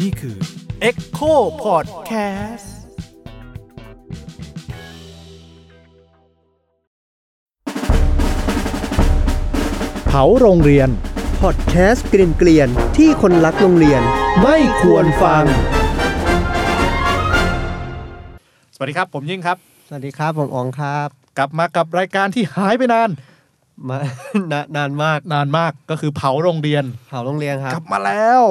นี่คือ Echo Podcast เผาโรงเรียน พอดแคสต์เกลียนๆที่คนรักโรงเรียนไม่ควรฟัง สวัสดีครับ ผมยิ่งครับ สวัสดีครับ ผมอ๋องครับ กลับมากับรายการที่หายไปนาน มานานนานมากนานมากก็คือเผาโรงเรียน เผาโรงเรียนครักบลับมาแล้ว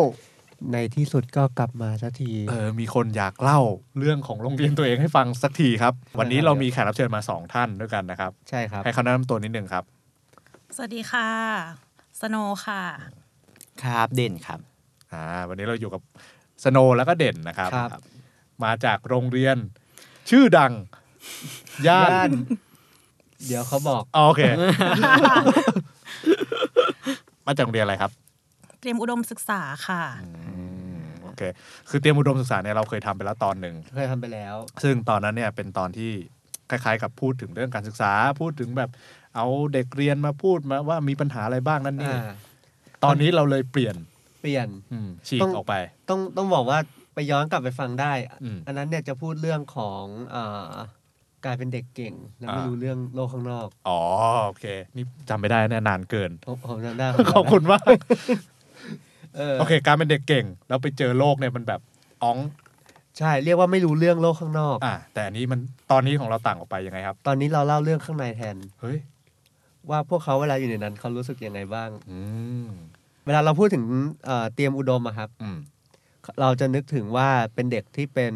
ในที่สุดก็กลับมาสักทีเออมีคนอยากเล่าเรื่องของโรงเรียนตัวเองให้ฟังสักทีครับ วันนี้เรามีแขกรับเชิญมาสองท่านด้วยกันนะครับ ใช่ครับ ให้เขาแนะนำตัวนิดนึงครับ สวัสดีค่ะ สโนค่ะ ครับเด่นครับอ่าวันนี้เราอยู่กับสโนแล้วก็เด่นนะครับ ครับ มาจากโรงเรียน ชื่อดังย่านย่าน เดี๋ยวเขาบอก อ๋อโอเค มาจากโรงเรียนอะไรครับ เตรียมอุดมศึกษาค่ะ โอเค คือเตรียมอุดมศึกษาเนี่ยเราเคยทำไปแล้วตอนหนึ่ง เคยทำไปแล้ว ซึ่งตอนนั้นเนี่ยเป็นตอนที่คล้ายๆ กับพูดถึงเรื่องการศึกษา พูดถึงแบบเอาเด็กเรียนมาพูดมาว่ามีปัญหาอะไรบ้างนั่นนี่อ่าตอนนี้เราเลยเปลี่ยน เปลี่ยนอืมฉีกต้องออกไป ต้องต้องบอกว่าไปย้อนกลับไปฟังได้อืมอันนั้นเนี่ยจะพูดเรื่องของอ่า กลายเป็นเด็กเก่งแล้วไม่อ่ารู้รู้เรื่องโลกข้างนอก อ๋อโอเค นี่จำไม่ได้แน่นานเกินผมผมจำได้ขอบคุณมากเออโอเค การเป็นเด็กเก่ง แล้วไปเจอโลกเนี่ยมันแบบอ๋องใช่เรียกว่าไม่รู้เรื่องโลกข้างนอกอะแต่อันนี้มันตอนนี้ของเราต่างออกไปยังไงครับ ตอนนี้เราเล่าเรื่องข้างในแทนเฮ้ยว่าพวกเขาเวลาอยู่ในนั้นเขารู้สึกยังไงบ้างอืมเวลาเราพูดถึงเอ่อเตรียมอุดมอะครับอืมเราจะนึกถึงว่าเป็นเด็กที่เป็น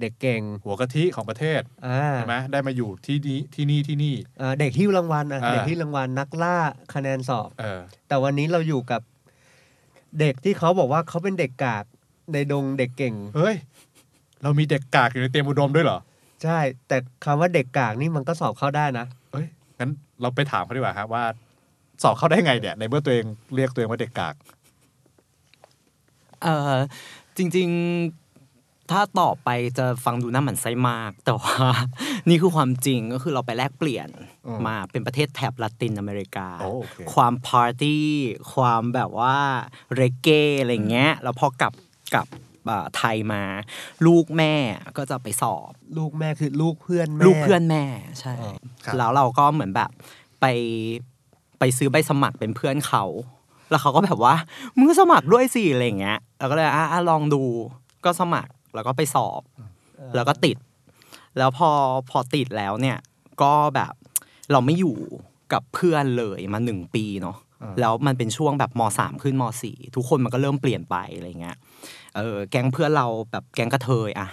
เด็กเก่งหัวกะทิของประเทศอ่าใช่ไหมได้มาอยู่ที่นี้ที่นี่ที่นี่อ่าเด็กที่รางวัลอะอ่าเด็กที่รางวัลนักล่าคะแนนสอบเออแต่วันนี้เราอยู่กับเด็กที่เขาบอกว่าเขาเป็นเด็กกากในดงเด็กเก่งเฮ้ยเรามีเด็กกากอยู่ในเตรียมอุดมด้วยเหรอใช่ แต่คำว่าเด็กกากนี่มันก็สอบเข้าได้นะเอ้ยงั้นเราไปถามเขาดีกว่าครับว่า สอบเข้าได้ไงเนี่ย ในเมื่อตัวเองเรียกตัวเองว่าเด็กกากเอ่อจริง ๆ ถ้าตอบไปจะฟังดูน่าหมันไส้มาก แต่ว่า นี่คือความจริงก็คือเราไปแลกเปลี่ยนอืมมาเป็นประเทศแถบละตินอเมริกาโอ้โอเคความปาร์ตี้ ความแบบว่าเรเก้อะไรเงี้ยแล้วพอกลับกลับอ่าไทยมา ลูกแม่ก็จะไปสอบ ลูกแม่คือลูกเพื่อนแม่ลูกเพื่อนแม่ใช่อ๋อครับแล้วเราก็เหมือนแบบไปไปซื้อใบสมัครเป็นเพื่อนเขา แล้วเขาก็แบบว่ามึงก็สมัครด้วยสิอะไรอย่างเงี้ยเราก็เลยอะอะลองดูก็สมัคร แล้วก็ไปสอบ แล้วก็ติด แล้วพอพอติดแล้วเนี่ย ก็แบบเราไม่อยู่กับเพื่อนเลยมาหนึ่งปีเนาะอ่าแล้วมันเป็นช่วงแบบมสามขึ้นมสี่ทุกคนมันก็เริ่มเปลี่ยนไปอะไรเงี้ย เออแก๊งเพื่อนเราแบบแก๊งกระเทยอะ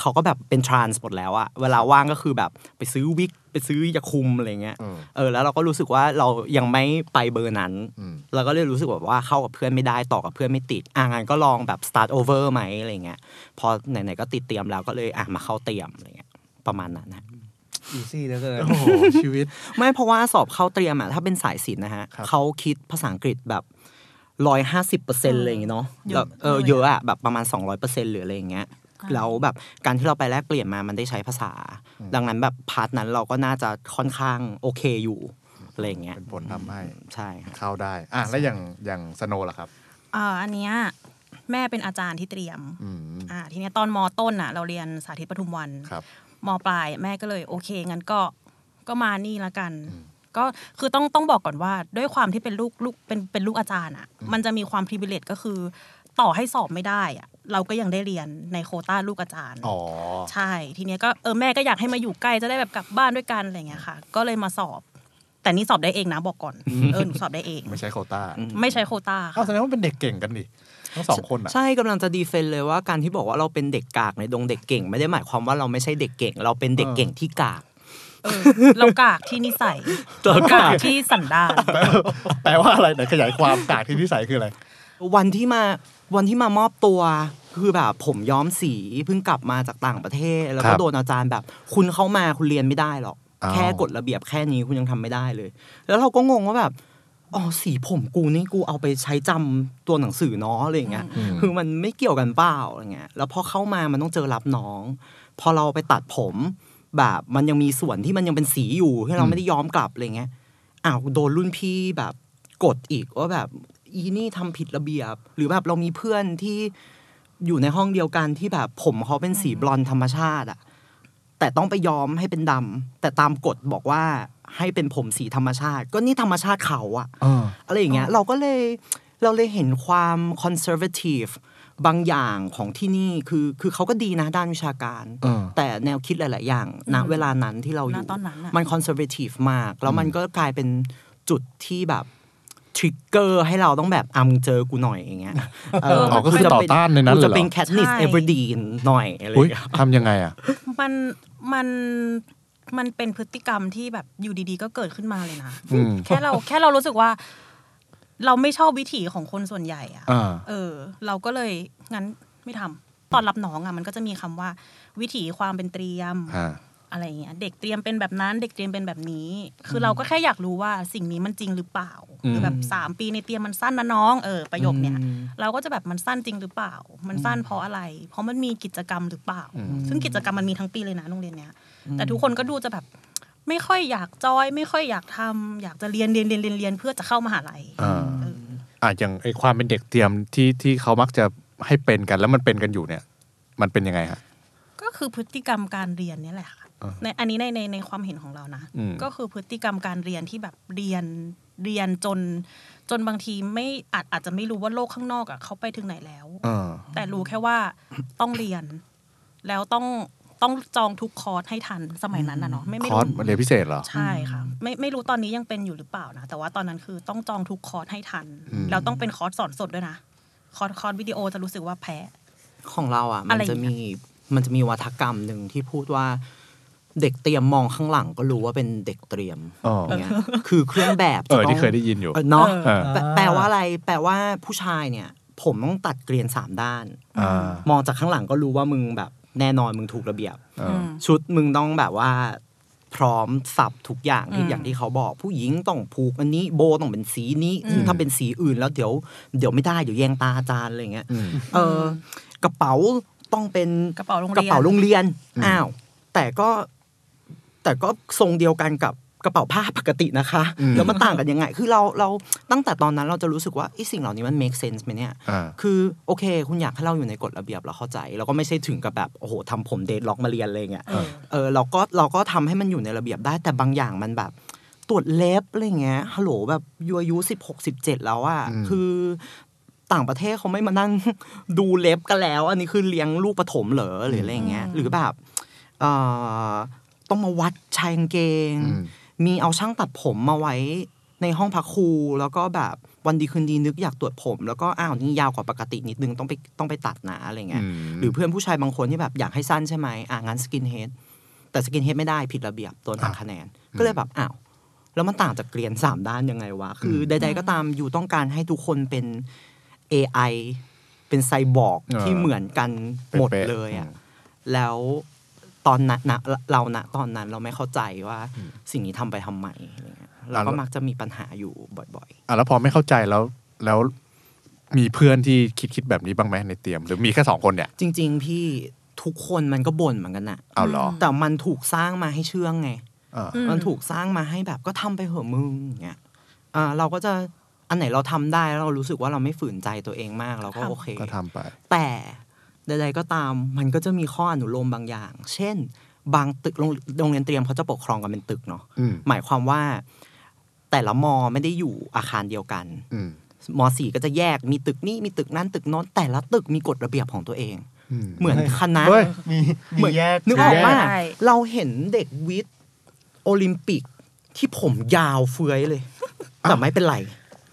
เขาก็แบบเป็นทรานส์หมดแล้วอะเวลาว่างก็คือแบบไปซื้อวิกไปซื้อยาคุมอะไรเงี้ยอืมเออแล้วเราก็รู้สึกว่าเรายังไม่ไปเบอร์นั้นอืมเราก็เลยรู้สึกแบบว่าเข้ากับเพื่อนไม่ได้ต่อกับเพื่อนไม่ติดอะงั้นก็ลองแบบ start over ไหมอะไรเงี้ยพอไหนๆก็ติดเตรียมแล้วก็เลยอะมาเข้าเตรียมอะไรเงี้ยประมาณนั้นนะ easy เหลือเกินโอ้โหชีวิต ไม่เพราะว่าสอบเข้าเตรียมอะถ้าเป็นสายศิลป์นะฮะครับเขาคิดภาษาอังกฤษแบบ ร้อยห้าสิบเปอร์เซ็นต์อะไรอย่างเงี้ยเนาะเยอะแล้วเออเลยอะเยอะอะแบบประมาณสองร้อยเปอร์เซ็นต์หรืออะไรอย่างเงี้ยแล้วแบบการที่เราไปแลกเปลี่ยนมามันได้ใช้ภาษา ดังนั้นแบบ part นั้นเราก็น่าจะค่อนข้างโอเคอยู่อะไรอย่างเงี้ยเป็นผลทำให้ใช่ครับเข้าได้อะแล้วอย่างอย่างสโนล่ะครับอ่าอันเนี้ยแม่เป็นอาจารย์ที่เตรียมอืมอ่าทีเนี้ยตอนมต้นอะ เราเรียนสาธิตปทุมวันครับมปลายแม่ก็เลยโอเคงั้นก็ก็มานี่ละกัน ก็คือต้องต้องบอกก่อนว่าด้วยความที่เป็นลูกลูกเป็นเป็นลูกอาจารย์อะ มันจะมีความพรีเวลตก็คือ ต่อให้สอบไม่ได้อะเราก็ยังได้เรียนในโควต้าลูกอาจารย์อ๋อใช่ ทีเนี้ยก็เออแม่ก็อยากให้มาอยู่ใกล้จะได้แบบกลับบ้านด้วยกันอะไรเงี้ยค่ะ ก็เลยมาสอบ แต่นี่สอบได้เองนะบอกก่อนเออหนูสอบได้เอง ไม่ใช่โควต้าไม่ใช้โควต้าอ้าวค่ะแสดงว่าเป็นเด็กเก่งกันดิทั้งสองคนอะใช่กำลังจะดีเฟนเลยว่าการที่บอกว่าเราเป็นเด็กกากในดงเด็กเก่ง ไม่ได้หมายความว่าเราไม่ใช่เด็กเก่ง เราเป็นเด็กเก่งที่กาก เออเรากากที่นิสัยเรากากที่สันดานแปลว่าอะไรไหนขยายความกากที่นิสัยคืออะไร วันที่มาวันที่มามอบตัวคือแบบผมย้อมสีเพิ่งกลับมาจากต่างประเทศ แล้วครัก็บโดนอาจารย์แบบ คุณเข้ามาคุณเรียนไม่ได้หรอกอ้าวแค่กฎระเบียบแค่นี้คุณยังทำไม่ได้เลย แล้วเราก็งงว่าแบบอ๋อสีผมกูนี่กูเอาไปใช้จำตัวหนังสือเนาะอะไรอย่างเงี้ยอืมคือมันไม่เกี่ยวกันเปล่าอะไรเงี้ยแล้วพอเข้ามามันต้องเจอรับน้อง พอเราไปตัดผม แบบมันยังมีส่วนที่มันยังเป็นสีอยู่ที่เราไม่ได้ย้อมกลับอะไรเงี้ยอ้าวโดนรุ่นพี่แบบกดอีกว่าแบบอีนี่ทำผิดระเบียบ หรือแบบเรามีเพื่อนที่อยู่ในห้องเดียวกันที่แบบผมเขาเป็นสีบลอนด์ธรรมชาติอะแต่ต้องไปยอมให้เป็นดำแต่ตามกฎบอกว่าให้เป็นผมสีธรรมชาติ ก็นี่ธรรมชาติเขาอะเอออะไรอย่างเงี้ย เราก็เลย เราเลยเห็นความ conservative บางอย่างของที่นี่คือคือเขาก็ดีนะด้านวิชาการเออแต่แนวคิดหลาย ๆ อย่างณเวลานั้นที่เราอณยู่ตอนนั้นน่ะมันคอนเซอร์เวทีฟมาก แล้วมันก็กลายเป็นจุดที่แบบtrigger ให้เราต้องแบบอำเจอกูหน่อยอย่างเงี้ยเอ๋อก็คือต่อต้านในนั้นกูเลยจะเหรอเป็น Katniss ใช่ Everdeen หน่อยอะไรออุ้ยย่างเงี้ยทำยังไงอะมันมันมันเป็นพฤติกรรมที่แบบอยู่ดี ๆ ก็เกิดขึ้นมาเลยนะอืมแค่เราแค่เรารู้สึกว่า เราไม่ชอบวิถีของคนส่วนใหญ่อะอ่าเออ เราก็เลยงั้นไม่ทำตอนรับน้องอะมันก็จะมีคำว่า วิถีความเป็นเตรียมอ่าอะไรอย่างเงี้ยเด็กเตรียมเป็นแบบนั้นเด็กเตรียมเป็นแบบนี้ คือเราก็แค่อยากรู้ว่าสิ่งนี้มันจริงหรือเปล่าอืมคือแบบสามปีในเตรียมมันสั้นนะน้องเออประโยคเนี้ยอืมเราก็จะแบบมันสั้นจริงหรือเปล่า มันสั้นเพราะอะไร เพราะมันมีกิจกรรมหรือเปล่า ซึ่งกิจกรรมมันมีทั้งปีเลยนะโรงเรียนเนี้ยแต่ทุกคนก็ดูจะแบบ ไม่ค่อยอยากจอย ไม่ค่อยอยากทำอยากจะเรียนเรียนเรียนเรียนเรียนเพื่อจะเข้ามหาลัยอ่าเอออะอย่างไอความเป็นเด็กเตรียมที่ที่เขามักจะให้เป็นกันแล้วมันเป็นกันอยู่เนี่ย มันเป็นยังไงฮะก็คือพฤติกรรมการเรียนเนี่ยแหละค่ะอ่าในอันนี้ในในในความเห็นของเรานะอืมก็คือพฤติกรรมการเรียนที่แบบเรียนเรียนจน จนบางทีไม่อาจอาจจะไม่รู้ว่าโลกข้างนอกอะเขาไปถึงไหนแล้วเออแต่รู้แค่ว่าต้องเรียน แล้วต้อง ต้องจองทุกคอร์สให้ทันสมัยนั้นนะเนาะไม่ไม่คอร์สรู้เรียนพิเศษเหรอใช่ค่ะไม่ไม่รู้ตอนนี้ยังเป็นอยู่หรือเปล่านะแต่ว่าตอนนั้นคือต้องจองทุกคอร์สให้ทันอืมแล้วต้องเป็นคอร์สสอนสดด้วยนะคอร์สคอร์สวิดีโอจะรู้สึกว่าแพ้ของเราอะมัอะนไรอจะย่างเงี้มียมันจะมีวัฒกรรมหนึ่งที่พูดว่าเด็กเตรียมมองข้างหลังก็รู้ว่าเป็นเด็กเตรียมอ๋ออย่างเงี้ยคือเครื่องแบบเอจะอต้ที่องเคยได้ยินอยู่เออเนาะเออเออแปลแปลว่าอะไร แปลว่าผู้ชายเนี่ย ผมต้องตัดเกลียนสามด้านอ่ามองจากข้างหลังก็รู้ว่ามึงแบบ แน่นอนมึงถูกระเบียบเออมชุดมึงต้องแบบว่าพร้อมสับทุกอย่างที่อืมอย่างที่เขาบอกผู้หญิงต้องผูกอันนี้โบต้องเป็นสีนี้อืมซึ่งถ้าเป็นสีอื่นแล้วเดี๋ยวเดี๋ยวไม่ได้เดี๋ยวแย่งตาอาจารย์อะไรเงี้ยอืมเออกระเป๋าต้องเป็นกระเป๋าโรงกเรียนระเป๋าโรงเรียนอืมอ้าวแต่ก็แต่ก็ทรงเดียวกันกับ กระเป๋าผ้าปกตินะคะอืมแล้วมันต่างกันยังไง คือเราเราตั้งแต่ตอนนั้นเราจะรู้สึกว่าไอ้สิ่งเหล่านี้มัน make sense ไหมเนี่ยอ่าคือโอเค คุณอยากให้เราอยู่ในกฎระเบียบเราเข้าใจเราก็ไม่ใช่ถึงกับแบบโอ้โหทำผมเดทล็อกมาเรียนอะไรเงี้ยเออเออเราก็เราก็ทำให้มันอยู่ในระเบียบได้แต่บางอย่างมันแบบตรวจเล็บอะไรเงี้ยฮัลโหลแบบยูอายุสิบหกสิบเจ็ดแล้วอะอืมคือต่างประเทศเขาไม่มานั่งดูเล็บกันแล้ว อันนี้คือเลี้ยงลูกประถมเหรอหรืออะไรเงี้ยอืมหรือแบบเอ่อต้องมาวัดชายกางเกงอื มมีเอาช่างตัดผมมาไว้ในห้องพักครูแล้วก็แบบวันดีคืนดีนึกอยากตรวจผม แล้วก็อ้าวนี่ยาวกว่าปกตินิดนึงต้องไปต้องไปตัดนะอะไรเงี้ยอืมหรือเพื่อนผู้ชายบางคนที่แบบอยากให้สั้นใช่ไหมอะงั้นสกินเฮดแต่ skinhead ไม่ได้ผิดระเบียบโดนหักคะแนน ก็เลยแบบอ้าวแล้วมันต่างจากเกรียนสามด้านยังไงวะ คือใด ๆ ก็ตาม you ต้องการให้ทุกคนเป็น AI เป็นไซบอร์กเออที่เหมือนกันหมดเป๊ะๆเลยอะอืมแล้ว ตอนนั้นนะเราณตอนนั้นเราไม่เข้าใจว่าสิ่งนี้ทำไปทำไมอะไรเงี้ยเราก็มักจะมีปัญหาอยู่บ่อยอะแล้วพอไม่เข้าใจแล้วแล้วมีเพื่อนที่คิดคิดแบบนี้บ้างไหมในเตรียม หรือมีแค่สองคนเนี่ยๆจริง ๆ พี่ทุกคนมันก็บ่นเหมือนกันนะเอาเหรอ แต่มันถูกสร้างมาให้เชื่องไงอ่าอืมมันถูกสร้างมาให้แบบก็ทำไปเหอะมึงอย่างเงี้ยอ่าเราก็จะอันไหนเราทำได้แล้วเรารู้สึกว่าเราไม่ฝืนใจตัวเองมากเราก็ทำโอเค ก็ทำไป แต่ ใดๆก็ตามมันก็จะมีข้ออนุโลมบางอย่าง เช่น บางตึกโรงโรงเรียนเตรียมเขาจะปกครองกันเป็นตึกเนาะอืมหมายความว่า แต่ละมอไม่ได้อยู่อาคารเดียวกันอืมมสี่ก็จะแยกมีตึกนี้มีตึกนั้นตึกโน้นแต่ละตึกมีกฎระเบียบของตัวเองอืมเหมือนคณะเฮ้ยมีเหมืมีอนแยกนึกออกแยว่าใช่เราเห็นเด็กวิทย์โอลิมปิกที่ผมยาวเฟื้อยเลย แต่ไม่เป็นไร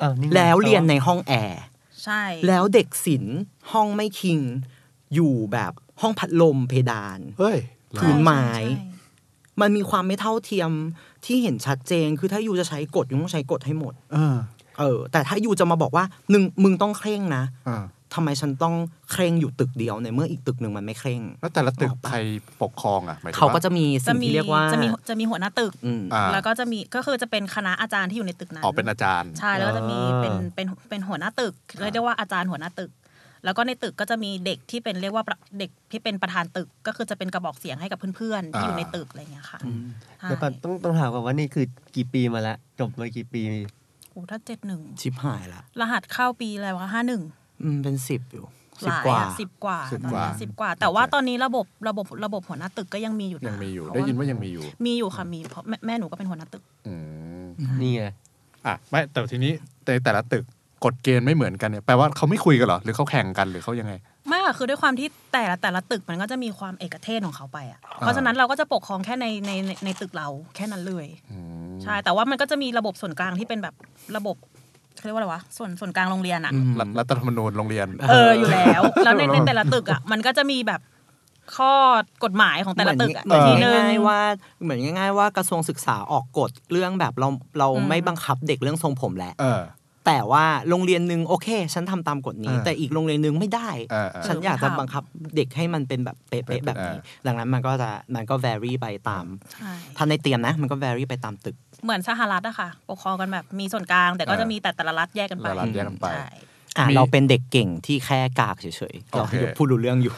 อะนี่ไงแล้วเรียนในห้องแอร์ใช่ แล้วเด็กศิลป์ห้องไม่คิง อยู่แบบห้องพัดลมเพดานเฮ้ยพื้นไม้ใช่ใช่มันมีความไม่เท่าเทียมที่เห็นชัดเจน คือถ้ายูจะใช้กฎยูต้องใช้กฎให้หมด เออ เออ แต่ถ้ายูจะมาบอกว่าหนึ่งมึงต้องเคร่งนะอ่าทำไมฉันต้องเคร่งอยู่ตึกเดียวในเมื่ออีกตึกหนึ่งมันไม่เคร่ง แล้วแต่ละตึกออกปะใครปกครองอะหมายถึงเขาก็ว่าจะมีจะสิ่งมีที่เรียกว่าจะมีจะมีหัวหน้าตึกอืมอ่าแล้วก็จะมีก็คือจะเป็นคณะอาจารย์ที่อยู่ในตึกนั้นออกเป็นอาจารย์ ใช่แล้วก็จะมีเป็นเป็นเป็นหัวหน้าตึกเรียกได้ว่าอาจารย์หัวหน้าตึก แล้วก็ในตึกก็จะมีเด็กที่เป็นเรียกว่าประเด็กที่เป็นประธานตึก ก็คือจะเป็นกระบอกเสียงให้กับเพื่อนๆที่อยู่ในตึกอะไรอย่างเงี้ยค่ะใช่เดี๋ยวก่อนต้องต้องถามก่อนว่านี่คือกี่ปีมาแล้วจบมากี่ปีโอ้ถ้าเจ็ดหนึ่งชิบหายละรหัสเข้าปีอะไรวะห้าหนึ่งอืมเป็นสิบอยู่หสิบลายกว่าอะสิบกว่าสิบตอนกว่านี้สิบกว่า แต่ว่าตอนนี้ระบบระบบระบบหัวหน้าตึกก็ยังมีอยู่นะยังมีอยู่เพระได้ยินว่ายังมีอยู่ มีอยู่ค่ะมีเพราะแม่แม่หนูก็เป็นหัวหน้าตึกอืมนี่ไงอะไม่แต่ทีนี้แต่แต่ละตึก กฎเกณฑ์ไม่เหมือนกันเนี่ยแปลว่าเขาไม่คุยกันเหรอหรือเขาแข่งกันหรือเขายังไงไม่อะคือด้วยความที่แต่ละแต่ละตึกมันก็จะมีความเอกเทศของเขาไปอะเพราะฉะนั้นเราก็จะปกครองแค่ในในในในตึกเราแค่นั้นเลยอืมใช่แต่ว่ามันก็จะมีระบบส่วนกลางที่เป็นแบบระบบเขาเรียกว่าอะไรวะส่วนส่วนกลางโรงเรียนอะอืมรัฐรัฐธรรมนูญโรงเรียน เอออยู่แล้ว แล้วในในแต่ละตึกอะมันก็จะมีแบบข้อกฎหมายของแต่ละตึกอะเหมือนทีนึงง่ายๆว่าเหมือนง่าย ๆ ว่ากระทรวงศึกษาออกกฎเรื่องแบบเราเราอืมไม่บังคับเด็กเรื่องทรงผมแล้วเออ แต่ว่าโรงเรียนหนึ่งโอเค ฉันทำตามกฎนี้เออแต่อีกโรงเรียนหนึ่งไม่ได้เออเออฉันอยากจะบังคับเด็กให้มันเป็นแบบเป๊ะๆแบบนี้เออดังนั้นมันก็จะมันก็ vary ไปตามใช่ถ้าในเตรียมนะ มันก็ vary ไปตามตึก เหมือนสหรัฐอะค่ะ ปกครองกันแบบมีส่วนกลาง แต่ก็จะมีแต่แต่ละรัฐแยกกันไปแต่ละรัฐแยกกันไปใช่ อะมีเราเป็นเด็กเก่งที่แค่กากเฉยๆเราโอเคพูดรู้เรื่องอยู่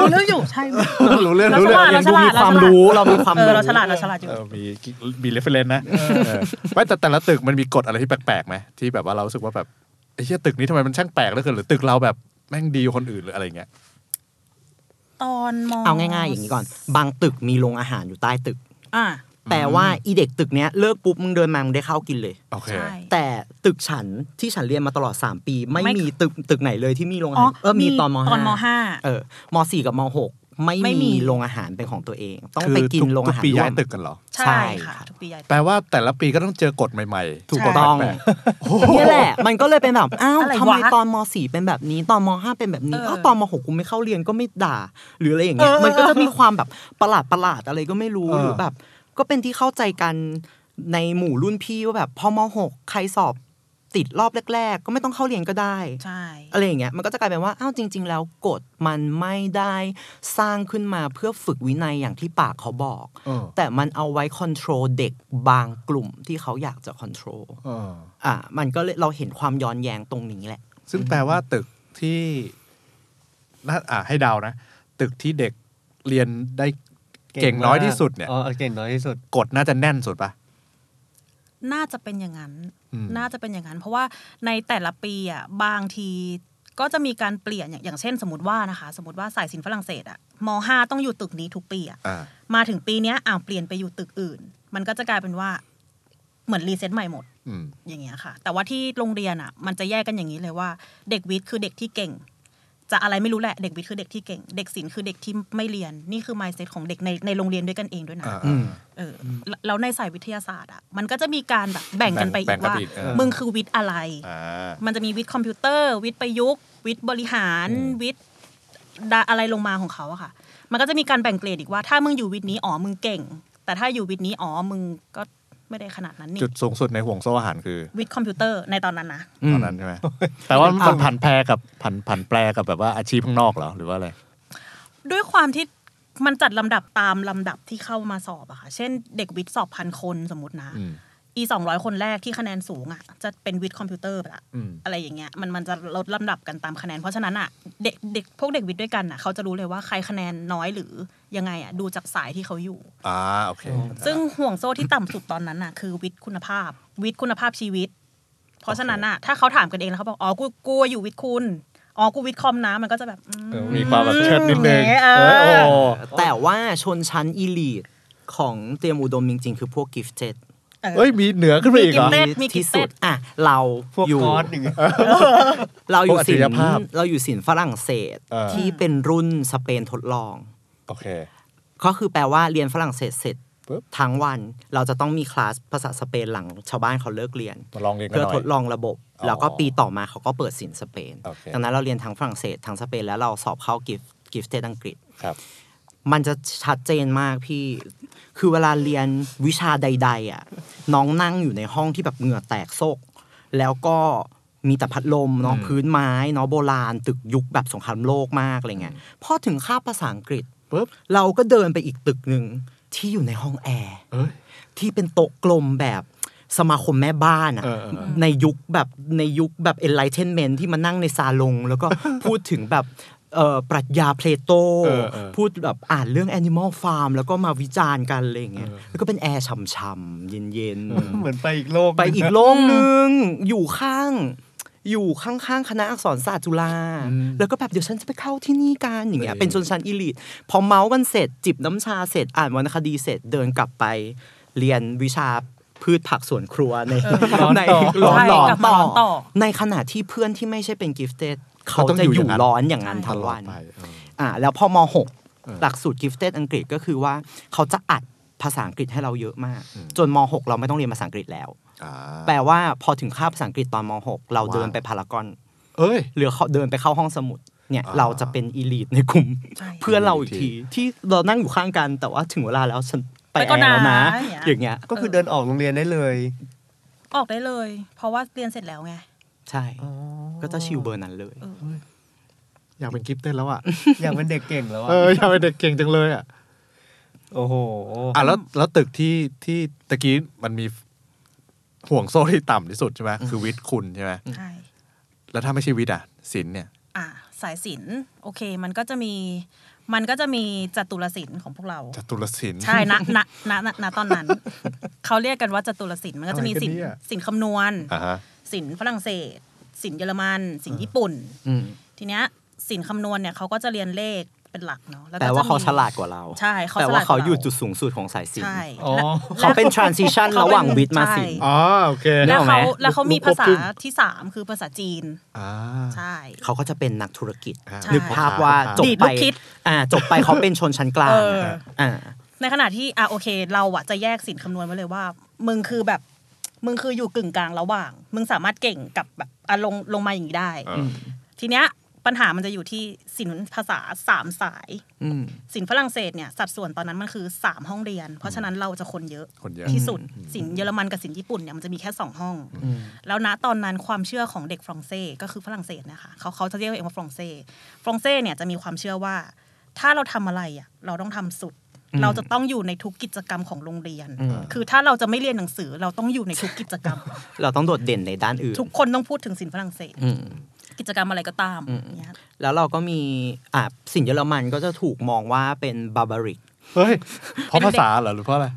รู้เรื่องอยู่ใช่รู้เรื่องเรารู้ฉเรื่องลาดยังดูมีความรู้เรามีความเออรู้เราฉลาดเราฉลาดอยู่เออมีมีเรฟเฟรนนะเออไม่แต่แต่ละตึกมันมีกฎอะไรที่แปลกๆไหมที่แบบว่าเรารู้สึกว่าแบบไอ้เหี้ยตึกนี้ทำไมมันช่างแปลกเหลือเกินหรือตึกเราแบบแม่งดีกว่าคนอื่นหรืออะไรเงี้ยตอนมเอาง่ายๆอย่างนี้ก่อน บางตึกมีโรงอาหารอยู่ใต้ตึก อะ แต่ว่าอีเด็กตึกเนี้ยเลิกปุ๊บมึงเดินมามึงได้ข้าวกินเลยโอเคใช่แต่ตึกฉันที่ฉันเรียนมาตลอด 3 ปี ไม่ไม่มีตึกตึกไหนเลยที่มีโรงอาอ๋อหารเออมีตอนมตอนมห้าเออมสี่กับมหกไม่ไม่มีมีโรงอาหารเป็นของตัวเอง ต้องคือไปกินทุกโรงทุอากหารปีร่วย้ายมตึกกันเหรอ ใช่ใช่ค่ะครับทุกปีใหญ่แปลว่าแต่ละปีก็ต้องเจอกฎใหม่ๆ ถูกกฎต้องแปลกเนี่ยแหละ มันก็เลยเป็นแบบอ้าวอะไรทำไมวะตอนมสี่เป็นแบบนี้ตอนมห้าเป็นแบบนี้เอออ้าวตอนมหกกูไม่เข้าเรียนก็ไม่ด่า หรืออะไรอย่างเงี้ยมันก็จะมีความแบบประหลาดประหลาดอะไรก็ไม่รู้เออหรือแบบ ก็เป็นที่เข้าใจกันในหมู่รุ่นพี่ว่าแบบพอมหกใครสอบติดรอบแรก ๆ ก็ไม่ต้องเข้าเรียนก็ได้ใช่อะไรอย่างเงี้ยมันก็จะกลายเป็นว่าอ้าวจริง ๆ แล้วกฎมันไม่ได้สร้างขึ้นมาเพื่อฝึกวินัยอย่างที่ปากเขาบอกๆเออแต่มันเอาไว้คอนโทรลเด็กบางกลุ่มที่เขาอยากจะคอนโทรลเอออะมันก็เลยเราเห็นความย้อนแย้งตรงนี้แหละ ซึ่งแปลว่าตึกที่น่าอ่าให้เดานะ ตึกที่เด็กเรียนได้ เก่งน้อยที่สุดเนี่ยอ๋อเก่งน้อยที่สุดกฎน่าจะแน่นสุดปะน่าจะเป็นอย่างนั้นอืมน่าจะเป็นอย่างนั้น เพราะว่าในแต่ละปีอะบางทีก็จะมีการเปลี่ยนอย่างอย่างเช่น สมมติว่านะคะ สมมติว่าสายสินฝรั่งเศสอะมห้าต้องอยู่ตึกนี้ทุกปีอะอ่ามาถึงปีเนี้ยอ่าวเปลี่ยนไปอยู่ตึกอื่น มันก็จะกลายเป็นว่าเหมือน reset ใหม่หมดอืมอย่างเงี้ยค่ะ แต่ว่าที่โรงเรียนอะ มันจะแยกกันอย่างนี้เลยว่า เด็กวิทย์คือเด็กที่เก่ง จะอะไรไม่รู้แหละเด็กวิทย์คือเด็กที่เก่ง เด็กศิลป์คือเด็กที่ไม่เรียนนี่คือ mindset ของเด็กในในโรงเรียนด้วยกันเองด้วยนะอ่าอืมเออแล้วแล้วในสายวิทยาศาสตร์อะมันก็จะมีการแบบแบ่งกันไปแบ่อีงกกันว่าไปอีกเออมึงคือวิทย์อะไรอ่ามันจะมีวิทย์คอมพิวเตอร์ วิทย์ประยุกต์ วิทย์บริหารอืมวิทย์ดาอะไรลงมาของเขาอะค่ะ มันก็จะมีการแบ่งเกรดอีกว่าถ้ามึงอยู่วิทย์นี้อ๋อมึงเก่ง แต่ถ้าอยู่วิทย์นี้อ๋อมึงก็ ไม่ได้ขนาดนั้นนี่จุดสูงสุดในห่วงโซ่อาหารคือ วิทย์คอมพิวเตอร์ในตอนนั้นนะตอนนั้นใช่ไหมแต่ว่ามันเอาผันแปรกับผันผันแปรกับแบบว่าอาชีพข้างนอกเหรอหรือว่าอะไรด้วยความที่มันจัดลำดับตามลำดับที่เข้ามาสอบอะค่ะ เช่น เด็กวิทย์สอบพันคนสมมตินะ อืมอีสองร้อยคนแรกที่คะแนนสูงอะจะเป็นวิทย์คอมพิวเตอร์ไปละอืมอะไรอย่างเงี้ยมันมันจะลดลำดับกันตามคะแนน เพราะฉะนั้นอะเด็กเด็กพวกเด็กวิทย์ด้วยกันอะเขาจะรู้เลยว่าใครคะแนนน้อยหรือยังไงอะดูจากสายที่เขาอยู่อ่าโอเคซึ่งห่วงโซ่ที่ต่ำสุดตอนนั้นอะคือวิทย์คุณภาพ วิทย์คุณภาพชีวิต เพราะฉะนั้นอะถ้าเขาถามกันเองแล้วเขาบอกอ๋อกูกูอยู่วิทย์คุณอ๋อกูวิทย์คอมนะมันก็จะแบบอืมเออมีความแบบเชิดนิดนึงเออเออโอ้แต่ว่าชนชั้นอีลีทของเตรียมอุดมจริงๆ คือพวกกิฟเต็ด เอ้ยมีเหนือขึ้นไปอีกเหรอมี Gifted มีที่สุด Gifted อะเราพวกอยู่คอร์สอย่างเงี้ยเราอยู่พวกอัจฉศิริลยป์ภาพเราอยู่ศิลป์ฝรั่งเศสเออที่เป็นรุ่นสเปนทดลองโอเคก็คือแปลว่าเรียนฝรั่งเศสเสร็จปุ๊บทั้งวันเราจะต้องมีคลาสภาษาสเปนหลังชาวบ้านเขาเลิกเรียนมาลองเรียนกันเพื่อหน่อยทดลองระบบอ๋อแล้วก็ปีต่อมาเขาก็เปิดสินสเปนโอเคดังนั้นเราเรียนทั้งฝรั่งเศสทั้งสเปนแล้วเราสอบเข้ากิฟกิฟเตอังกฤษครับ มันจะชัดเจนมากพี่ คือเวลาเรียนวิชาใด ๆ อะ น้องนั่งอยู่ในห้องที่แบบเหงื่อแตกโซก แล้วก็มีแต่พัดลมเนาะอืมพื้นไม้เนาะโบราณ ตึกยุคแบบสงครามโลกมากอะไรเงี้ยพอถึงคาบภาษาอังกฤษปุ๊บเราก็เดินไปอีกตึกหนึ่งที่อยู่ในห้องแอร์เอ้ยที่เป็นโต๊ะกลมแบบสมาคมแม่บ้านอะเออเออเออในยุคแบบในยุคแบบ enlightenment ที่มานั่งในซาลง แล้วก็พูดถึงแบบเอ่อ ปรัชญาเพลโตเออเออพูดแบบอ่านเรื่อง Animal Farm แล้วก็มาวิจารณ์กันอะไรอย่างเงี้ยเออแล้วก็เป็นแอร์ฉ่ำๆเย็นเหมือนไปอีกโลกๆไปอีกโลกนึง อยู่ข้าง อยู่ข้างๆ คณะอักษรศาสตร์จุฬาแล้วก็แบบเดี๋ยวฉันจะไปเข้าที่นี่กันอย่างเงี้ยเป็นชนชั้น elite พอเม้าท์กันเสร็จจิบน้ำชาเสร็จอ่านวรรณคดีเสร็จเดินกลับไปเรียนวิชาพืชผักสวนครัวในร้อนในต่อร้อนใช่ร้อนกลับมาต่อร้อนต่อในขณะที่เพื่อนที่ไม่ใช่เป็นกิฟเต็ด เขาเขาต้องจะอยู่ออย่างยู่นั้นร้อนอย่างนั้นใช่ทั้งวันไปเอออ่าแล้วพอมเออ .6 หลักสูตรกิฟเต็ดอังกฤษก็คือว่าเขาจะอัดภาษาอังกฤษให้เราเยอะมากอืมจนม .6 เราไม่ต้องเรียนภาษาอังกฤษแล้วอ่าแปลว่าพอถึงคาบภาษาอังกฤษตอนม .6 เราเดินว้าวไปพารากอนเอ้ยหรือเขาเดินไปเข้าห้องสมุดเนี่ยอ่าเราจะเป็นอีลีทในกลุ่มใช่เพื่อนเราอีกทีที่เรานั่งอยู่ข้างกันแต่ว่าถึงเวลาแล้วฉันไปไปแอก็ร์แล้วนะนะอย่างเงี้ยอย่างเงี้ยก็คือเดินออกโรงเรียนได้เลย ออกได้เลย เพราะว่าเรียนเสร็จแล้วไง ใช่ ก็จะชิลเบอร์นั้นเลยเอออยากเป็นกิฟต์เต้นแล้วอะ อยากเป็นเด็กเก่งแล้วอะเอออยากเป็นเด็กเก่งจังเลยอะ โอ้โห อะแล้วแล้วตึกที่ที่ตะกี้มันมีห่วงโซ่ที่ต่ำที่สุดใช่ไหมคือวิทย์คุณใช่ไหมใช่ แล้วถ้าไม่ใช่วิทย์อะศิลป์เนี่ย อะสายศิลป์โอเค มันก็จะมีมันก็จะมีจตุรศิลป์ของพวกเราจตุรศิลป์ใช่ณณณณณตอนนั้น เขาเรียกกันว่าจตุรศิลป์มันก็จะมีอะไรกันศิลป์เนี่ยศิลป์คำนวณ อ่าฮะศิลป์ฝรั่งเศสศิลป์เยอรมันศิลป์ญี่ปุ่นอืมทีเนี้ยศิลป์คำนวณเนี่ยเขาก็จะเรียนเลขเป็นหลักเนาะล้ก็แปลว่าจะมีเขาฉลาดกว่าเรา ใช่เขาแปลฉลว่าดกเขารอยู่จุดสูงสุดของสายศิลป์ใช่อ๋อและเขาเป็น transition เขาเป็นระหว่างวิทย์มาศิลป์ใช่อ๋อโอเคแล้วนึกออกไหมเขาแล้วเขามีรู้ครบภาษาครึ่งที่สามคือภาษาจีนอ่าใช่เขาก็จะเป็นนักธุรกิจอ่าใช่นึกภาพว่าจบดีดไปลูกคิดอ่าจบไปเขาเป็นชนชั้นกลางเอออ่าในขณะที่อะโอเค เราอะจะแยกสินคำนวณไว้เลยว่า มึงคือแบบ มึงคืออยู่กึ่งกลางระหว่าง มึงสามารถเก่งกับแบบอะลงลงมาอย่างนี้ได้เออทีเนี้ยปัญหามันจะอยู่ที่สินภาษาสามสายอืมสินฝรั่งเศสเนี่ยสัดส่วนตอนนั้นมันคือสามห้องเรียน เพราะฉะนั้นเราจะคนเยอะคนเยอะที่สุดสินเยอรมันกับสินญี่ปุ่นเนี่ยมันจะมีแค่สองห้อง แล้วณตอนนั้นความเชื่อของเด็กฝรั่งเศสก็คือฝรั่งเศสนะคะเขาเขาจะเรียกตัวเองว่าฝรั่งเศสฝรั่งเศสเนี่ยจะมีความเชื่อว่า ถ้าเราทำอะไรอะเราต้องทำสุด เราจะต้องอยู่ในทุกกิจกรรมของโรงเรียนอืมคือถ้าเราจะไม่เรียนหนังสือเราต้องอยู่ในทุกกิจกรรม เราต้องโดดเด่นในด้านอื่น ทุกคนต้องพูดถึงศิลป์ฝรั่งเศสอืมกิจกรรมอะไรก็ตามอืมเนี่ยแล้วเราก็มีอ่าศิลป์เยอรมันก็จะถูกมองว่าเป็นบา barbaric เฮ้ยเพราะภาษาเหรอหรือเพราะอะไร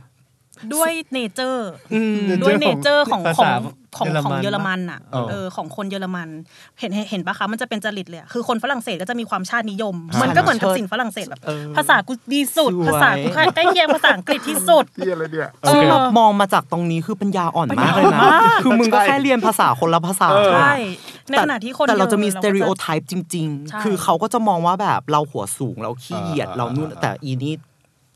ด้วยเนเจอร์ Nature ด้วยเนเจอร์ของภาของษาของเยอรมันของเยอรมันอะเออเออของคนเยอรมันเห็นเห็นเห็นปะคะมันจะเป็นจริตเลยอะคือคนฝรั่งเศสก็จะมีความชาตินิยมอ่ามัมันก็เหมือนกับสิ่งฝรั่งเศสแบบเออภาษากูดีสุดสวยภาษากูใกล้เคียงภาษาอังกฤษที่สุดเฮียอะไรเนี่ยเออซึ่งแบบมองมาจากตรงนี้คือปัญญาอ่อนมากเลยนะคือมึงก็แค่เรียนภาษาคนละภาษาเออใช่ในขณะที่คนแต่เราจะมียสอเตอริโอก็ไทป์จริงใช่ๆคือเขาก็จะมองว่าแบบเราหัวสูงเราขี้เหยียดอ่าเรานู่นอ่าแต่อีนี่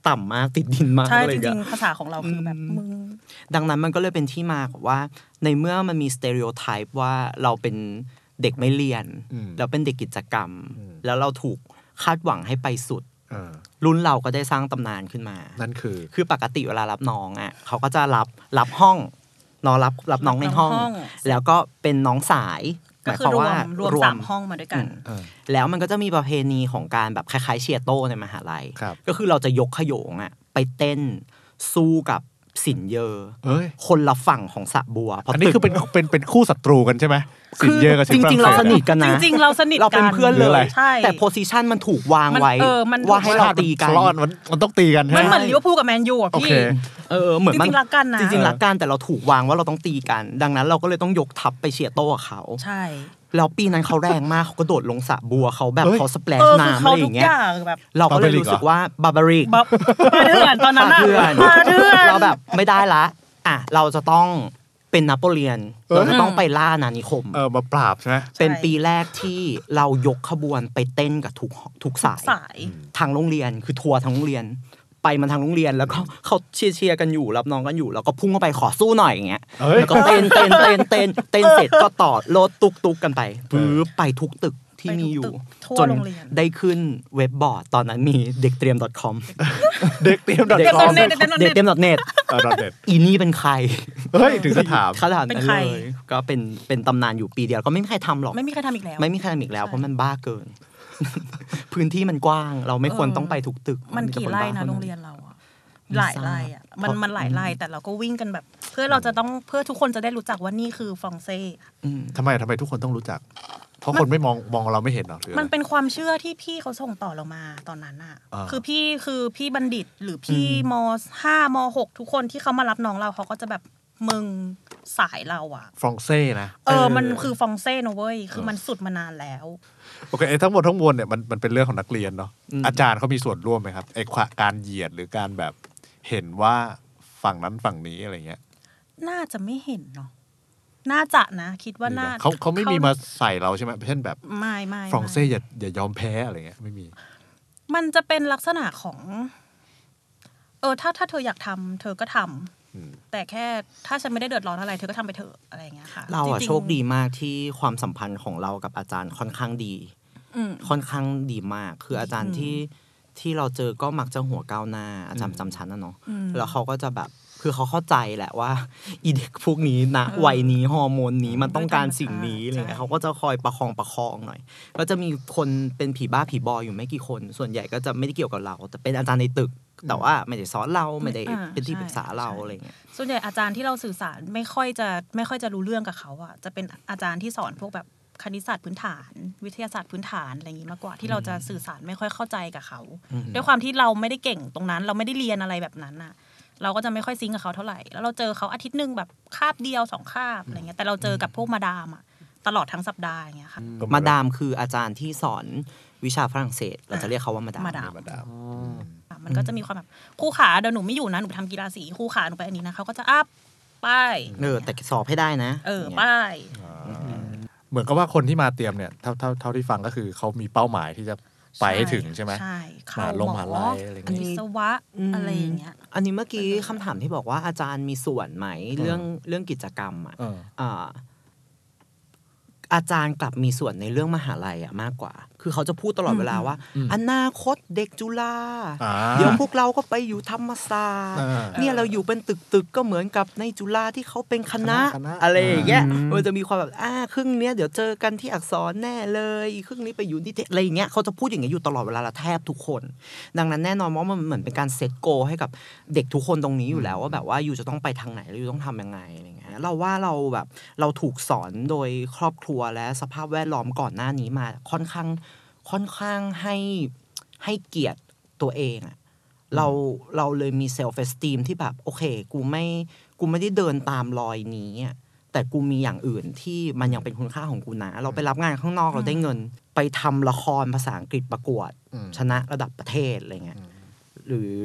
ต่ำมากติดดินมากใช่เลจยริอะงๆภาษาของเราคือแบบมึงดังนั้นมันก็เลยเป็นที่มาของว่า ในเมื่อมันมีสเตอริโอไทป์ว่าเราเป็นเด็กไม่เรียนอืมเราเป็นเด็กกิจกรรมอืมแล้วเราถูกคาดหวังให้ไปสุดเออรุ่นเราก็ได้สร้างตำนานขึ้นมา นั่นคือ คือปกติเวลารับน้องอะเขาก็จะรับรับห้องนอนรับรับน้องในห้องรับห้องแล้วก็เป็นน้องสายห ก็มายคืคอวามรวว่ามรวมสามห้องมาด้วยกันเออแล้วมันก็จะมีประเพณีของการแบบคล้ายๆเชียร์โต้ในมหาลัยครับก็คือเราจะยกขโยงอะไปเต้นสู้กับ สินเยอเอ้ยคนละฝั่งของสระบัวเพราะอันนี้คือเป็นเป็นเป็นคู่ศัตรูกันใช่ไหมสินเยอะกับจสินฝริงๆศเราสสนิทกันจนะริงๆเราสนิทเรากัเป็นนเพื่อนหรือเลอะไรยใช่แต่โพซิชันมันถูกวางมันไว้เออมันว่าให้เราตีกันทะเลาะกันมันมันต้องตีกันใช่มันไหเหมมือนลิเวอร์พูลกับแมนยูอะโอพี่เคเออเหมือนมันจริงๆรักกันนะจริงๆรักกันแต่เราถูกวางว่าเราต้องตีกัน ดังนั้นเราก็เลยต้องยกทัพไปเชียร์โต้กับเขาใช่ แล้วปีนั้นเขาแรงมากเขาก็โดดลงสระบัวเขาแบบเฮ้ยเขาสเปลชเออคือน้ำเขาอะไรอทุกย่างเงี้อยย่างแบบเราก็เลย Barbaric รู้สึกว่าบาบาริกแบบมาเถื่อนตอนนั้นอะเถื่อนมาเถื่อนเราแบบไม่ได้ละ อะเราจะต้องเป็นนโปเลียนเออเราจะต้องไปล่านานิคมเออมาปราบใช่ไหมเป็นปีแรกที่เรายกขบวนไปเต้นกับทุกทุกสายสายทางโรงเรียนคือทัวร์ทางโรงเรียน ไปมันทางโรงเรียนแล้วก็เขาเชียร์เชียร์กันอยู่รับน้องกันอยู่ แล้วก็พุ่งเข้าไปขอสู้หน่อยอย่างเงี้ยเฮ้ยแล้วก็เต้นเต้นเต้นเต้นเต้นเสร็จก็ต่อรถตุกตุกกันไปปื๊บไปทุกตึกที่มีอยู่ไปทุกตึกทั่วจนโรงเรียนได้ขึ้นเว็บบอร์ดตอนนั้นมีเด็กเตรียม .com เด็กเตรียมดักเด็กคอมเด็กเตรียมเด็กเตรียม .net เออดอทเด็ดอีนี่เป็นใครเฮ้ยถึงจะถามขนาดเป็นนั้นใครเลยก็เป็นเป็นตำนานอยู่ปีเดียวก็ไม่มีใครทำหรอกไม่มีใครทำอีกแล้วไม่มีใครทำอีกแล้วใช่เพราะมันบ้าเกิน พื้นที่มันกว้าง เราไม่ควรต้องไปทุกตึก มันกี่ไร่นะแต่คบ้าโรงเรียนเราอะหลายไร่อะมันเพราะมันหลายไร่แต่เราก็วิ่งกันแบบ เพื่อเราจะต้องเพื่อทุกคนจะได้รู้จักว่านี่คือฟรองเซ่อืมทำไมทำไมทุกคนต้องรู้จัก เพราะคนไม่มองมองเราไม่เห็นหรอกหรืออะไรมันเป็นความเชื่อที่พี่เขาส่งต่อเรามาตอนนั้นอะอ่าคือพี่คือพี่บัณฑิตหรือพี่มห้ามหกทุกคนที่เขามารับน้องเราเขาก็จะแบบมึงสายเราอะฟรองเซ่นะ เออ มันคือฟองเซ่นะเว้ย คือมันสุดมานานแล้ว โอเคไอ้ทั้งหมดทั้งมวลเนี่ยมันมันเป็นเรื่องของนักเรียนเนาะอืมอาจารย์เขามีส่วนร่วมไหมครับไอ้ความการเหยียดหรือการแบบเห็นว่าฝั่งนั้นฝั่งนี้อะไรเงี้ย น่าจะไม่เห็นเนาะน่าจะนะ คิดว่ามีไหมน่าเขาเขาไม่มีมาใส่เราใช่ไหมเช่นแบบไม่ไม่ฟรองเซ่ไม่อย่าอย่ายอมแพ้อะไรเงี้ยไม่มี มันจะเป็นลักษณะของ เออ ถ้าถ้าเธออยากทำเธอก็ทำอืม แต่แค่ถ้าฉันไม่ได้เดือดร้อนอะไรเธอก็ทำไปเถอะอะไรอย่างเงี้ยค่ะ เราอะจงๆโชคดีมากที่ความสัมพันธ์ของเรากับอาจารย์ค่อนข้างดีอืมค่อนข้างดีมาก คืออาจารย์อืมที่ที่เราเจอก็มักจะหัวก้าวหน้า อาจารย์ประจำชั้นนะเนาะอืมแล้วเขาก็จะแบบคือเขาเข้าใจแหละว่าอีเด็กพวกนี้นะเออวัยนี้ฮอร์โมนนี้มันต้องการสิ่งนี้ใช่อะไรเงี้ยเขาก็จะคอยประคองประคองหน่อย ก็จะมีคนเป็นผีบ้าผีบอยอยู่ไม่กี่คน ส่วนใหญ่ก็จะไม่ได้เกี่ยวกับเรา แต่เป็นอาจารย์ในตึก แต่ว่าไม่ได้สอนเราไม่ได้อ่าเป็นที่ใช่ปรึกษาเราใช่อะไรเงี้ยส่วนใหญ่อาจารย์ที่เราสื่อสารไม่ค่อยจะไม่ค่อยจะรู้เรื่องกับเขาอะจะเป็นอาจารย์ที่สอนพวกแบบคณิตศาสตร์พื้นฐาน วิทยาศาสตร์พื้นฐานอะไรอย่างนี้มากกว่าที่เราจะสื่อสารไม่ค่อยเข้าใจกับเขาอืมด้วยความที่เราไม่ได้เก่งตรงนั้น เราไม่ได้เรียนอะไรแบบนั้นอะเราก็จะไม่ค่อยซิงกับเขาเท่าไหร่แล้วเราเจอเขาอาทิตย์หนึ่งแบบคาบเดียวสองคาบอะไรเงี้ยแต่เราเจอกับพวกมาดามอะตลอดทั้งสัปดาห์อย่างเงี้ยค่ะมาดามคืออาจารย์ที่สอนวิชาฝรั่งเศส เราจะเรียกเขาว่ามาดามมาดาม มาดามมันก็จะมีความแบบครู่ขาเดี๋ยวหนูไม่อยู่นะหนูไปทำกีฬาสีครู่ขาหนูไปอันนี้นะเขาก็จะอัพป้ายเออแต่สอบให้ได้นะ เอออย่างเงี้ยป้ายเหมือนกับว่าคนที่มาเตรียมเนี่ยเท่าเท่าเท่าที่ฟังก็คือเขามีเป้าหมายที่จะไปให้ถึงใช่ไหมใช่มเข้าหาลงหมมหาอลัยอะไรอย่างวิงี้ศวะอะไรอย่างเงี้ย อันนี้เมื่อกี้คำถามที่บอกว่าอาจารย์มีส่วนไหมเรื่องเรื่องกิจกรรมอะเอออ่าอาจารย์กลับมีส่วนในเรื่องมหาลัยอะมากกว่า คือเขาจะพูดตลอดเวลาว่าอืมอนาคตเด็กจุฬาอ่าเดี๋ยวพวกเราก็ไปอยู่ธรรมศาสตร์อ่าเนี่ยเราอยู่เป็นตึกตึกๆก็เหมือนกับในจุฬาที่เขาเป็นคณะคณะอะไรอย่างเงี้ยอืมมันจะมีความแบบอ่าครึ่งเนี้ยเดี๋ยวเจอกันที่อักษรแน่เลยอีกครึ่งนี้ไปอยู่นิเทศอะไรอย่างเงี้ยเขาจะพูดอย่างเงี้ยอยู่ตลอดเวลาละแทบทุกคน ดังนั้นแน่นอนว่ามันเหมือนเป็นการ set goal ให้กับเด็กทุกคนตรงนี้อยู่แล้วว่าแบบว่า you จะต้องไปทางไหนแล้ว you ต้องทำยังไงอะไรเงี้ยเราว่าเราแบบเราถูกสอนโดยครอบครัวและสภาพแวดล้อมก่อนหน้านี้มาค่อนข้าง ค่อนข้างให้ให้เกียรติตัวเองอะเราเราเลยมี self-esteem ที่แบบ โอเค กูไม่กูไม่ได้เดินตามรอยนี้อะแต่กูมีอย่างอื่นที่มันยังเป็นคุณค่าของกูนะ เราไปรับงานข้างนอกเราได้เงิน ไปทำละครภาษาอังกฤษประกวดอืมชนะระดับประเทศอะไรเงี้ยหรือ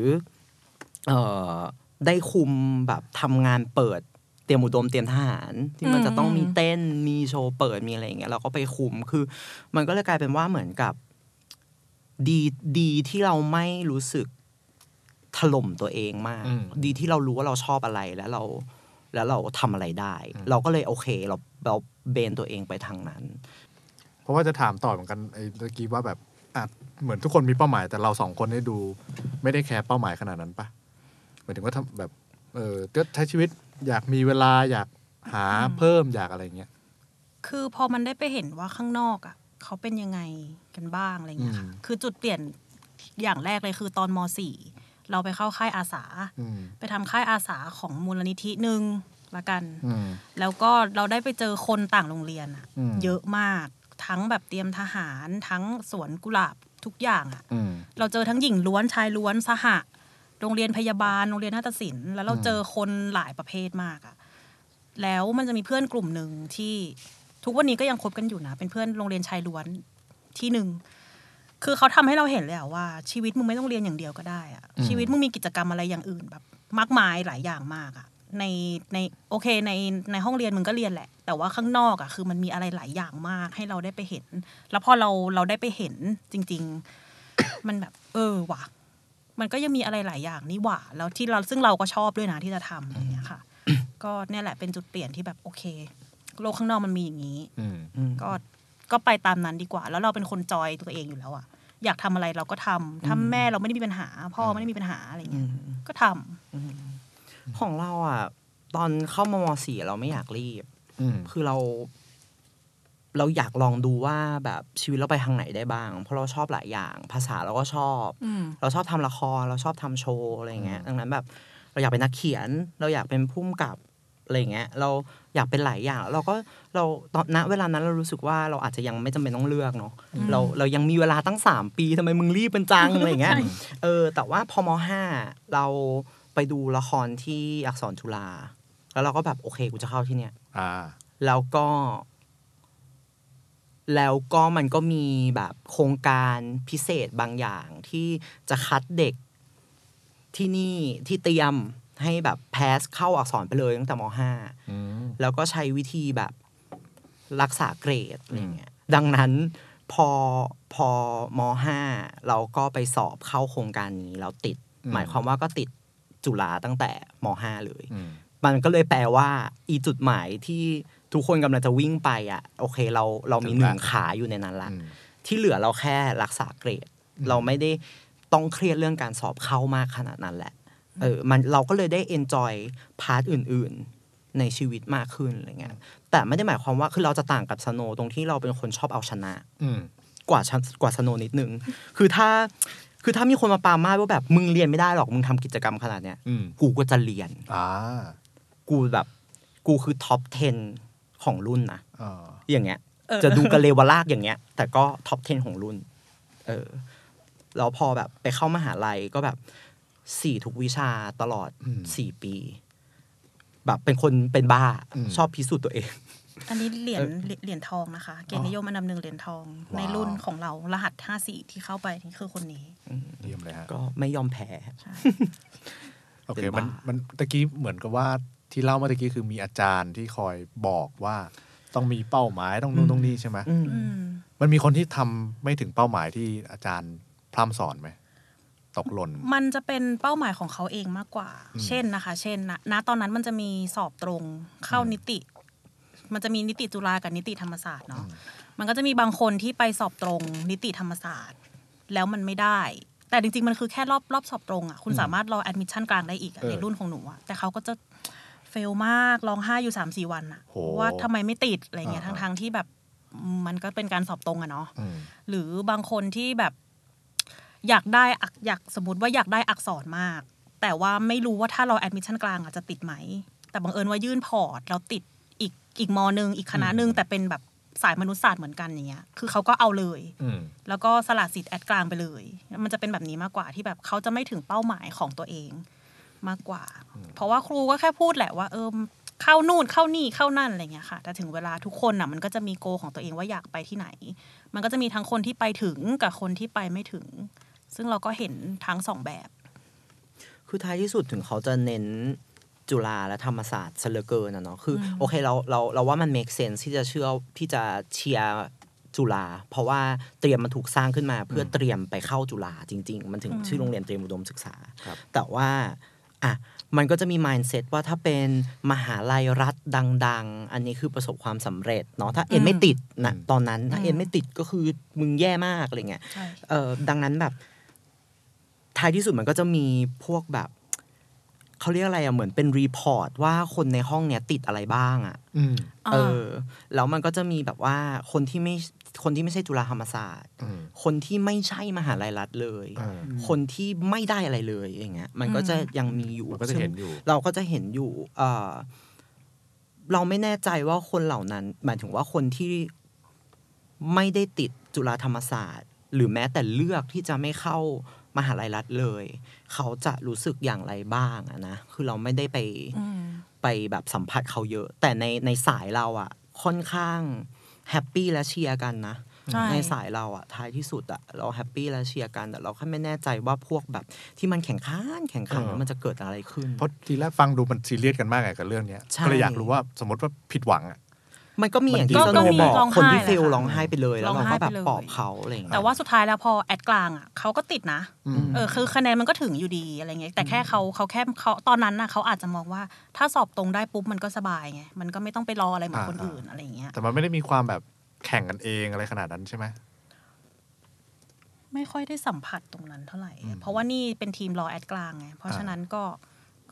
เอ่อได้คุมแบบทำงานเปิดเตรียมอุดมเตรียมทหาร ที่มันอืมจะต้องมีเต้นมีโชว์เปิดมีอะไรอย่างเงี้ยเราก็ไปคุมคือ มันก็เลยกลายเป็นว่าเหมือนกับ ดีดีที่เราไม่รู้สึกถล่มตัวเองมากอืมดีที่เรารู้ว่าเราชอบอะไรแล้วเราแล้วเราทำอะไรได้อืมเราก็เลยโอเค เราเราเบนตัวเองไปทางนั้น เพราะว่าจะถามต่อเหมือนกันไอ้เมื่อกี้ว่าแบบอะเหมือนทุกคนมีเป้าหมาย แต่เราสองคนได้ดู ไม่ได้แคร์เป้าหมายขนาดนั้นปะหมายถึงว่าทำแบบเออก็ใช้ชีวิต อยากมีเวลาอยากหาอืมเพิ่มอยากอะไรเงี้ยคือพอมันได้ไปเห็นว่าข้างนอกอะเขาเป็นยังไงกันบ้างอะไรเงี้ยค่ะอืมคือจุดเปลี่ยนอย่างแรกเลยคือตอนม .4 เราไปเข้าค่ายอาสาอืมไปทำค่ายอาสาของมูลนิธิหนึ่งละกันอืมแล้วก็เราได้ไปเจอคนต่างโรงเรียนอะอืมเยอะมากทั้งแบบเตรียมทหารทั้งสวนกุหลาบทุกอย่างอะอืมเราเจอทั้งหญิงล้วนชายล้วนสหะ โรงเรียนพยาบาลโรงเรียนนาฏศิลป์แล้วเราเจอคนหลายประเภทมากอะแล้วมันจะมีเพื่อนกลุ่มหนึ่งที่ทุกวันนี้ก็ยังคบกันอยู่นะ เป็นเพื่อนโรงเรียนชายล้วนที่หนึ่งคือเขาทำให้เราเห็นเลยอะว่า ชีวิตมึงไม่ต้องเรียนอย่างเดียวก็ได้อะอืมชีวิตมึงมีกิจกรรมอะไรอย่างอื่นแบบ มากมายหลายอย่างมากอะในในโอเคในในห้องเรียนมึงก็เรียนแหละ แต่ว่าข้างนอกอะคือมันมีอะไรหลายอย่างมากให้เราได้ไปเห็น แล้วพอเราเราได้ไปเห็นจริง ๆ มันแบบ เออว่ะ มันก็ยังมีอะไรหลายอย่างนี่หว่า แล้วที่เราซึ่งเราก็ชอบด้วยนะที่จะทำอย่างเงี้ยค่ะ ก็เนี่ยแหละเป็นจุดเปลี่ยนที่แบบโอเค โลกข้างนอกมันมีอย่างนี้อืมก็ก็ไปตามนั้นดีกว่า แล้วเราเป็นคนจอยตัวเองอยู่แล้วอะอยากทำอะไรเราก็ทำถ้าแม่เราไม่ได้มีปัญหา พ่อไม่ได้มีปัญหาอะไรเงี้ยก็ทำของเราอะ ตอนเข้ามมสี่เราไม่อยากรีบอืมคือเรา เราอยากลองดูว่าแบบชีวิตเราไปทางไหนได้บ้าง เพราะเราชอบหลายอย่าง ภาษาเราก็ชอบอืมเราชอบทำละครเราชอบทำโชว์อะไรอย่างเงี้ยอืมดังนั้นแบบเราอยากเป็นนักเขียน เราอยากเป็นผู้กำกับอะไรเงี้ยเราอยากเป็นหลายอย่าง เราก็เราตอนณเวลานั้นเรารู้สึกว่าเราอาจจะยังไม่จำเป็นต้องเลือกเนาะเราเรายังมีเวลาตั้งสามปีทำไมมึงรีบเป็นจังอะไรเงี้ยใช่เออแต่ว่าพอมห้าเราไปดูละครที่อักษรจุฬาแล้วเราก็แบบโอเคกูจะเข้าที่เนี่ยอ่าแล้วก็ แล้วก็มันก็มีแบบโครงการพิเศษบางอย่างที่จะคัดเด็กที่นี่ที่เตรียมให้แบบแพสเข้าอักษรไปเลยตั้งแต่มห้าอืมแล้วก็ใช้วิธีแบบรักษาเกรดอะไรเงี้ยดังนั้นพอพอมห้าเราก็ไปสอบเข้าโครงการนี้แล้วติด หมายความว่าก็ติดจุฬาตั้งแต่มห้าเลยอืมมันก็เลยแปลว่า อีจุดหมายที่ ทุกคนกำลังจะวิ่งไปอะ โอเคเราเรามีถึงหละนึ่งขาอยู่ในนั้นละอืมที่เหลือเราแค่รักษาเกรด เราไม่ได้ต้องเครียดเรื่องการสอบเข้ามากขนาดนั้นแหละเออมันเราก็เลยได้ enjoy part อื่น ๆ ในชีวิตมากขึ้นอะไรเงี้ยแต่ไม่ได้หมายความว่าคือเราจะต่างกับสโนว์ตรงที่เราเป็นคนชอบเอาชนะอืมกว่าชนกว่าสโนว์นิดนึง คือถ้าคือถ้ามีคนมาปรามาสว่าแบบมึงเรียนไม่ได้หรอกมึงทำกิจกรรมขนาดเนี้ยอืมกูก็จะเรียนอ่ากูแบบกูคือ top 10 ของรุ่นนะอ่าอย่างเงี้ยเออจะดูกะเลวกะราดอย่างเงี้ย แต่ก็ top 10 ของรุ่น เออแล้วพอแบบไปเข้ามหาลัยก็แบบสี่ทุกวิชาตลอดอืมสี่ปี แบบเป็นคนเป็นบ้าอืมชอบพิสูจน์ตัวเอง อันนี้เหรียญเหรียญทองนะคะ เกียรตินิยมอันดับหนึ่งเหรียญทองว้าวในรุ่นของเรารหัสห้าสี่ที่เข้าไปนี่คือคนนี้เยี่ยมเลยฮะก็ไม่ยอมแพ้โอเคเป็นมันบ้ามัมันตะกี้เหมือนกับว่า ที่เล่าเมื่อตะกี้คือมีอาจารย์ที่คอยบอกว่าต้องมีเป้าหมายต้องนู่นต้องนี่ใช่ไหมอืมอืมมันมีคนที่ทำไม่ถึงเป้าหมายที่อาจารย์พร่ำสอนไหมตกหล่นมันจะเป็นเป้าหมายของเขาเองมากกว่าอืมเช่นนะคะ เช่นนะณตอนนั้นมันจะมีสอบตรงเข้าอืมนิติ มันจะมีนิติจุฬากับนิติธรรมศาสตร์เนาะอืมมันก็จะมีบางคนที่ไปสอบตรงนิติธรรมศาสตร์ แล้วมันไม่ได้ แต่จริงๆ มันคือแค่รอบรอบสอบตรงอะคุณสามารถรอแอดมิชชั่นกลางได้อีกอะเออในรุ่นของหนูอะแต่เขาก็จะ fail มากร้องไห้อยู่สามสี่วันอะโหว่าทำไมไม่ติดอะไรเงี้ยอ่าทั้งๆที่แบบมันก็เป็นการสอบตรงอะเนาะอืมหรือบางคนที่แบบ อยากได้อักอยากสมมติว่าอยากได้อักษรมาก แต่ว่าไม่รู้ว่าถ้าเราแอดมิชชั่นกลางอะจะติดไหม แต่บังเอิญว่ายื่น port แล้วติดอีกอีกมอหนึ่งอีกคณะหนึ่งอืมแต่เป็นแบบสายมนุษยศาสตร์เหมือนกันอย่างเงี้ย คือเขาก็เอาเลยอืมแล้วก็สละสิทธิ์แอดกลางไปเลย มันจะเป็นแบบนี้มากกว่าที่แบบเขาจะไม่ถึงเป้าหมายของตัวเอง มากกว่า เพราะว่าครูก็แค่พูดแหละว่าเออเข้านู่นเข้านี่เข้านั่นอะไรเงี้ยค่ะ แต่ถึงเวลาทุกคนอะมันก็จะมีโกของตัวเองว่าอยากไปที่ไหน มันก็จะมีทั้งคนที่ไปถึงกับคนที่ไปไม่ถึง ซึ่งเราก็เห็นทั้งสองแบบ คือท้ายที่สุดถึงเขาจะเน้นจุฬาและธรรมศาสตร์ซะเหลือเกินนะเนาะคืออมโอเคเราเราเราว่ามัน make sense ที่จะเชื่อที่จะเชียร์จุฬาเพราะว่าเตรียมมันถูกสร้างขึ้นมา เพื่อเตรียมไปเข้าจุฬาจริง ๆ มันถึงชื่อโรงเรียนเตรียมอุดมศึกษาครับแต่ว่า อะมันก็จะมี mindset ว่าถ้าเป็นมหาลัยรัฐดัง ๆ อันนี้คือประสบความสำเร็จเนาะถ้าเอ็นไม่ติดนะตอนนั้นถ้าเอ็นไม่ติดก็คือมึงแย่มากอะไรเงี้ยใช่เออดังนั้นแบบ ท้ายที่สุดมันก็จะมีพวกแบบเขาเรียกอะไรอะเหมือนเป็นรีพอร์ตว่าคนในห้องเนี้ยติดอะไรบ้างอะอืมเออแล้วมันก็จะมีแบบว่าคนที่ไม่ คนที่ไม่ใช่จุฬาธรรมศาสตร์อืมคนที่ไม่ใช่มหาลัยรัฐเลยอ่าคนที่ไม่ได้อะไรเลยอย่างเงี้ย มันก็จะยังมีอยู่มันก็จะเห็นอยู่ซึ่งเราก็จะเห็นอยู่เออเราไม่แน่ใจว่าคนเหล่านั้น หมายถึงว่าคนที่ไม่ได้ติดจุฬาธรรมศาสตร์ หรือแม้แต่เลือกที่จะไม่เข้ามหาลัยรัฐเลย เขาจะรู้สึกอย่างไรบ้างอะนะ คือเราไม่ได้ไปอืมไปแบบสัมผัสเขาเยอะ แต่ในในสายเราอะค่อนข้าง แฮปปี้และเชียร์กันนะใช่ในสายเราอะท้ายที่สุดอะเรา happy และเชียร์กัน แต่เราแค่ไม่แน่ใจว่าพวกแบบ ที่มันแข่งขันแข่งขันเออแล้วมันจะเกิดอะไรขึ้น เพราะทีแรกฟังดูมันซีเรียสกันมากไงกับเรื่องเนี้ยใช่ก็เลยอยากรู้ว่าสมมติว่าผิดหวังอะ มันก็มีอย่างมันที่ก็สโนว์ก็มีบอกร้องไห้คนที่เฟลแหละค่ะร้องไห้ไปเลยแล้วร้เราก็แบบร้องไห้ไปเลยปลอบเขาอะไรอย่างเงี้ยแต่ว่าสุดท้ายแล้วพอแอดกลางอะเขาก็ติดนะอืมเออคือคะแนนมันก็ถึงอยู่ดีอะไรเงี้ยแต่แค่เขาเขาแค่เขาตอนนั้นน่ะเขาอาจจะมองว่าถ้าสอบตรงได้ปุ๊บมันก็สบายไงมันก็ไม่ต้องไปรออะไรเหมือนคนอ่าอื่นอะไรเงี้ยแต่มันไม่ได้มีความแบบแข่งกันเองอะไรขนาดนั้นใช่ไหมไม่ค่อยได้สัมผัสตรงนั้นเท่าไหร่อืมเพราะว่านี่เป็นทีมรอแอดกลางไงเพราะฉะนั้นก็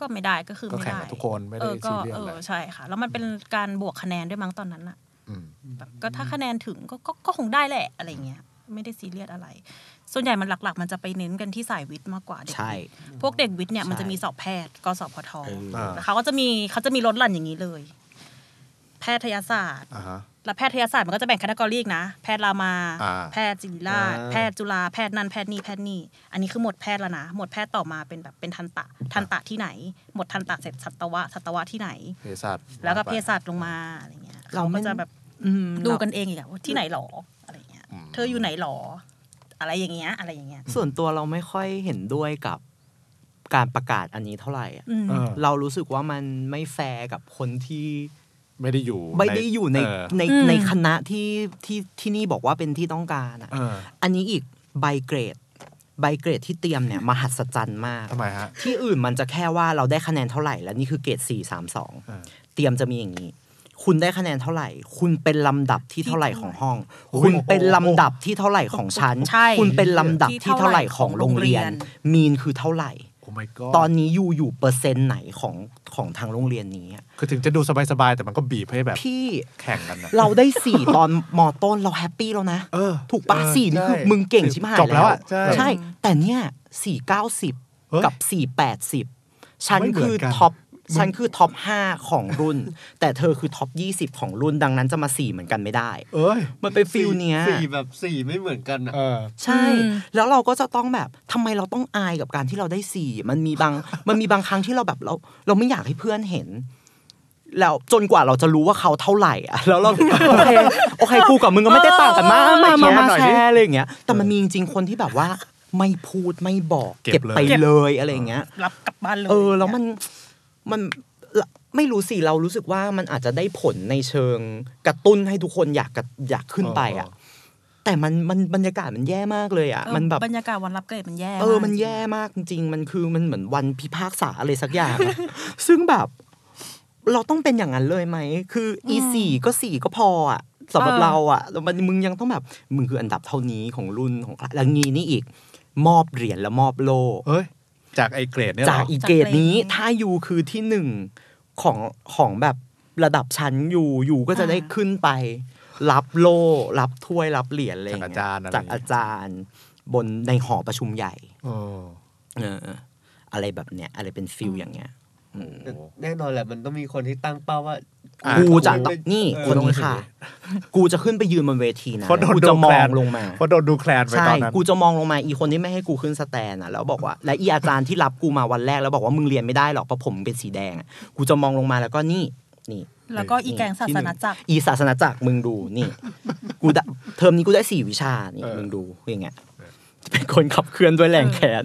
ก็ไม่ได้ก็คือก็ไม่แข่งได้กับทุกคนไม่เอได้อก็ซีเรียสเออะไรอใช่ค่ะ แล้วมันเป็นการบวกคะแนนด้วยมั้งตอนนั้นอะอืมแบบก็ถ้าคะแนนถึงก็ก็ก็คงได้แหละอะไรเงี้ย ไม่ได้ซีเรียสอะไร ส่วนใหญ่มันหลัก ๆ มันจะไปเน้นกันที่สายวิทย์มากกว่าเด็กใช่พวกเด็กวิทย์เนี่ยใช่ มันจะมีสอบแพทย์กสพทเออ อ่าแล้วเขาก็จะมีเขาจะมีลดหลั่นอย่างนี้เลย แพทยศาสตร์ อ่าฮะ แล้วแพทยศาสตร์มันก็จะแบ่งแคตตากรีกนะ แพทย์รามาอ่าแพทย์ศิริราชอ่าแพทย์จุฬาแพทย์นั่นแพทย์นี่แพทย์นี่อันนี้คือหมดแพทย์แล้วนะ หมดแพทย์ต่อมาเป็นแบบเป็นทันตะ ทันตะที่ไหน หมดทันตะเสร็จสัตวะสัตวะที่ไหนเภสัชแล้วก็าไปเภสัชลงมาอะไรเงี้ยเราเขาไม่ก็จะแบบอืมดูเรากันเองอีกอะว่าที่ไหนหรออะไรเงี้ย เธออยู่ไหนหรอ อะไรอย่างเงี้ยอะไรอย่างเงี้ย ส่วนตัวเราไม่ค่อยเห็นด้วยกับการประกาศอันนี้เท่าไหร่อะอืมเออเรารู้สึกว่ามันไม่แฟร์กับคนที่ ไม่ได้อยู่ไม่ได้อยู่ในเออในอืมในคณะที่ที่ที่นี่บอกว่าเป็นที่ต้องการอะเอออันนี้อีกใบเกรดใบเกรดที่เตรียมเนี่ยมหัศจรรย์มากทำไมฮะที่อื่นมันจะแค่ว่าเราได้คะแนนเท่าไหร่ แล้วนี่คือเกรด4 3เออ2เตรียมจะมีอย่างนี้ คุณได้คะแนนเท่าไหร่ คุณเป็นลำดับที่เท่าไหร่ของห้องโอ้ยคุณเป็นลำดับที่เท่าไหร่ของชั้นใช่คุณเป็นลำดับที่เท่าไหร่ของโรงเรียนที่เท่าไหร่ของโรงเรียน mean คือเท่าไหร่ oh my god ตอนนี้อยู่อยู่เปอร์เซ็นต์ไหนของของทางโรงเรียนนี้อะคือถึงจะดูสบายๆ แต่มันก็บีบให้แบบ พี่แข่งกันนะเราได้สี่ตอนมอต้นเรา happy แล้วนะเออถูกปะเออสี่นี่คือใช่มึงเก่งชิบหายจบแล้วอะใช่ใช่ แต่เนี่ยสี่เก้าสิบเฮ้ยกับสี่แปดสิบไม่เหมือนกัน ฉันคือ top ฉันคือ top ห้าของรุ่น แต่เธอคือ top ยี่สิบของรุ่นดังนั้นจะมาสี่เหมือนกันไม่ได้ เอ้ยมันเป็น feel เนี้ยสี่แบบสี่ไม่เหมือนกันอะเออใช่อืมแล้วเราก็จะต้องแบบทำไมเราต้องอายกับการที่เราได้สี่มันมีบางมันมีบางครั้งที่เราแบบเรา เราไม่อยากให้เพื่อนเห็นแล้วจนกว่าเราจะรู้ว่าเขาเท่าไหร่อะแล้วเราโอเคโอเคกูกับมึงก็ไม่ได้ต่างกันมากมามามาแชร์หน่อยแชดิร์อะไรอย่างเงี้ย แต่มันมีจริงๆคนที่แบบว่า ไม่พูดไม่บอก เก็บเก็บไปเลยเลยอะไรอย่างเงี้ย รับกลับบ้านเลยเออแล้วมัน มันไม่รู้สิเรารู้สึกว่ามันอาจจะได้ผลในเชิงกระตุ้นให้ทุกคนอยากกระอยากขึ้นไปอะแต่มันมันบรรยากาศมันแย่มากเลยอะเออมันแบบบรรยากาศวันรับเกรดมันแย่เออากมันแย่มากจริงๆมันคือมันเหมือนวันพิพากษาอะไรสักอย่างอะซึ่งแบบ เราต้องเป็นอย่างนั้นเลยไหมคืออีสี่ก็สี่ก็พออะสำหรับเราอะแล้วมันมึงยังต้องแบบมึงคืออันดับเท่านี้ของรุ่นของแล้วงี้นี่อีก มอบเหรียญแล้วมอบโล่เอ้ย จากไอเกรดเนี่ยเหรจากออีเกรดนี้ถ้ายูคือที่หนึ่งของของแบบระดับชั้น you you ก็จะได้ขึ้นไป รับโล่รับถ้วยรับเหรียญอะไรอย่างเงี้จากอาจารย์อะไรจากอาจารย์ บนในหอประชุมใหญ่เออเอออะไรแบบเนี้ยอะไรเป็น feel อย่างเงี้ยอืม แต่แน่นอนแหละมันต้องมีคนที่ตั้งเป้าว่า อะ กูจะต้องนี่เออคนนี้ค่ะ กูจะขึ้นไปยืนบนเวทีนะเพราะโดนกูจะมดูอแคลงนลงมา เพราะโดนดูแคลนไปใช่ตอนนั้น กูจะมองลงมาอีคนที่ไม่ให้กูขึ้น stand อะแล้วบอกว่า และอีอาจารย์ที่รับกูมาวันแรกแล้วบอกว่ามึงเรียนไม่ได้หรอกเพราะผมเป็นสีแดงอะกูจะมองลงมาแล้วก็นี่นี่แล้วก็อีแกงศาสนาจักร อีศาสนาจักรมึงดูนี่ กูได้เทอมนี้กูได้สี่วิชานี่เออ มึงดูอย่างเงี้ยเป็นคนขับเคลื่อนด้วยแรงแขน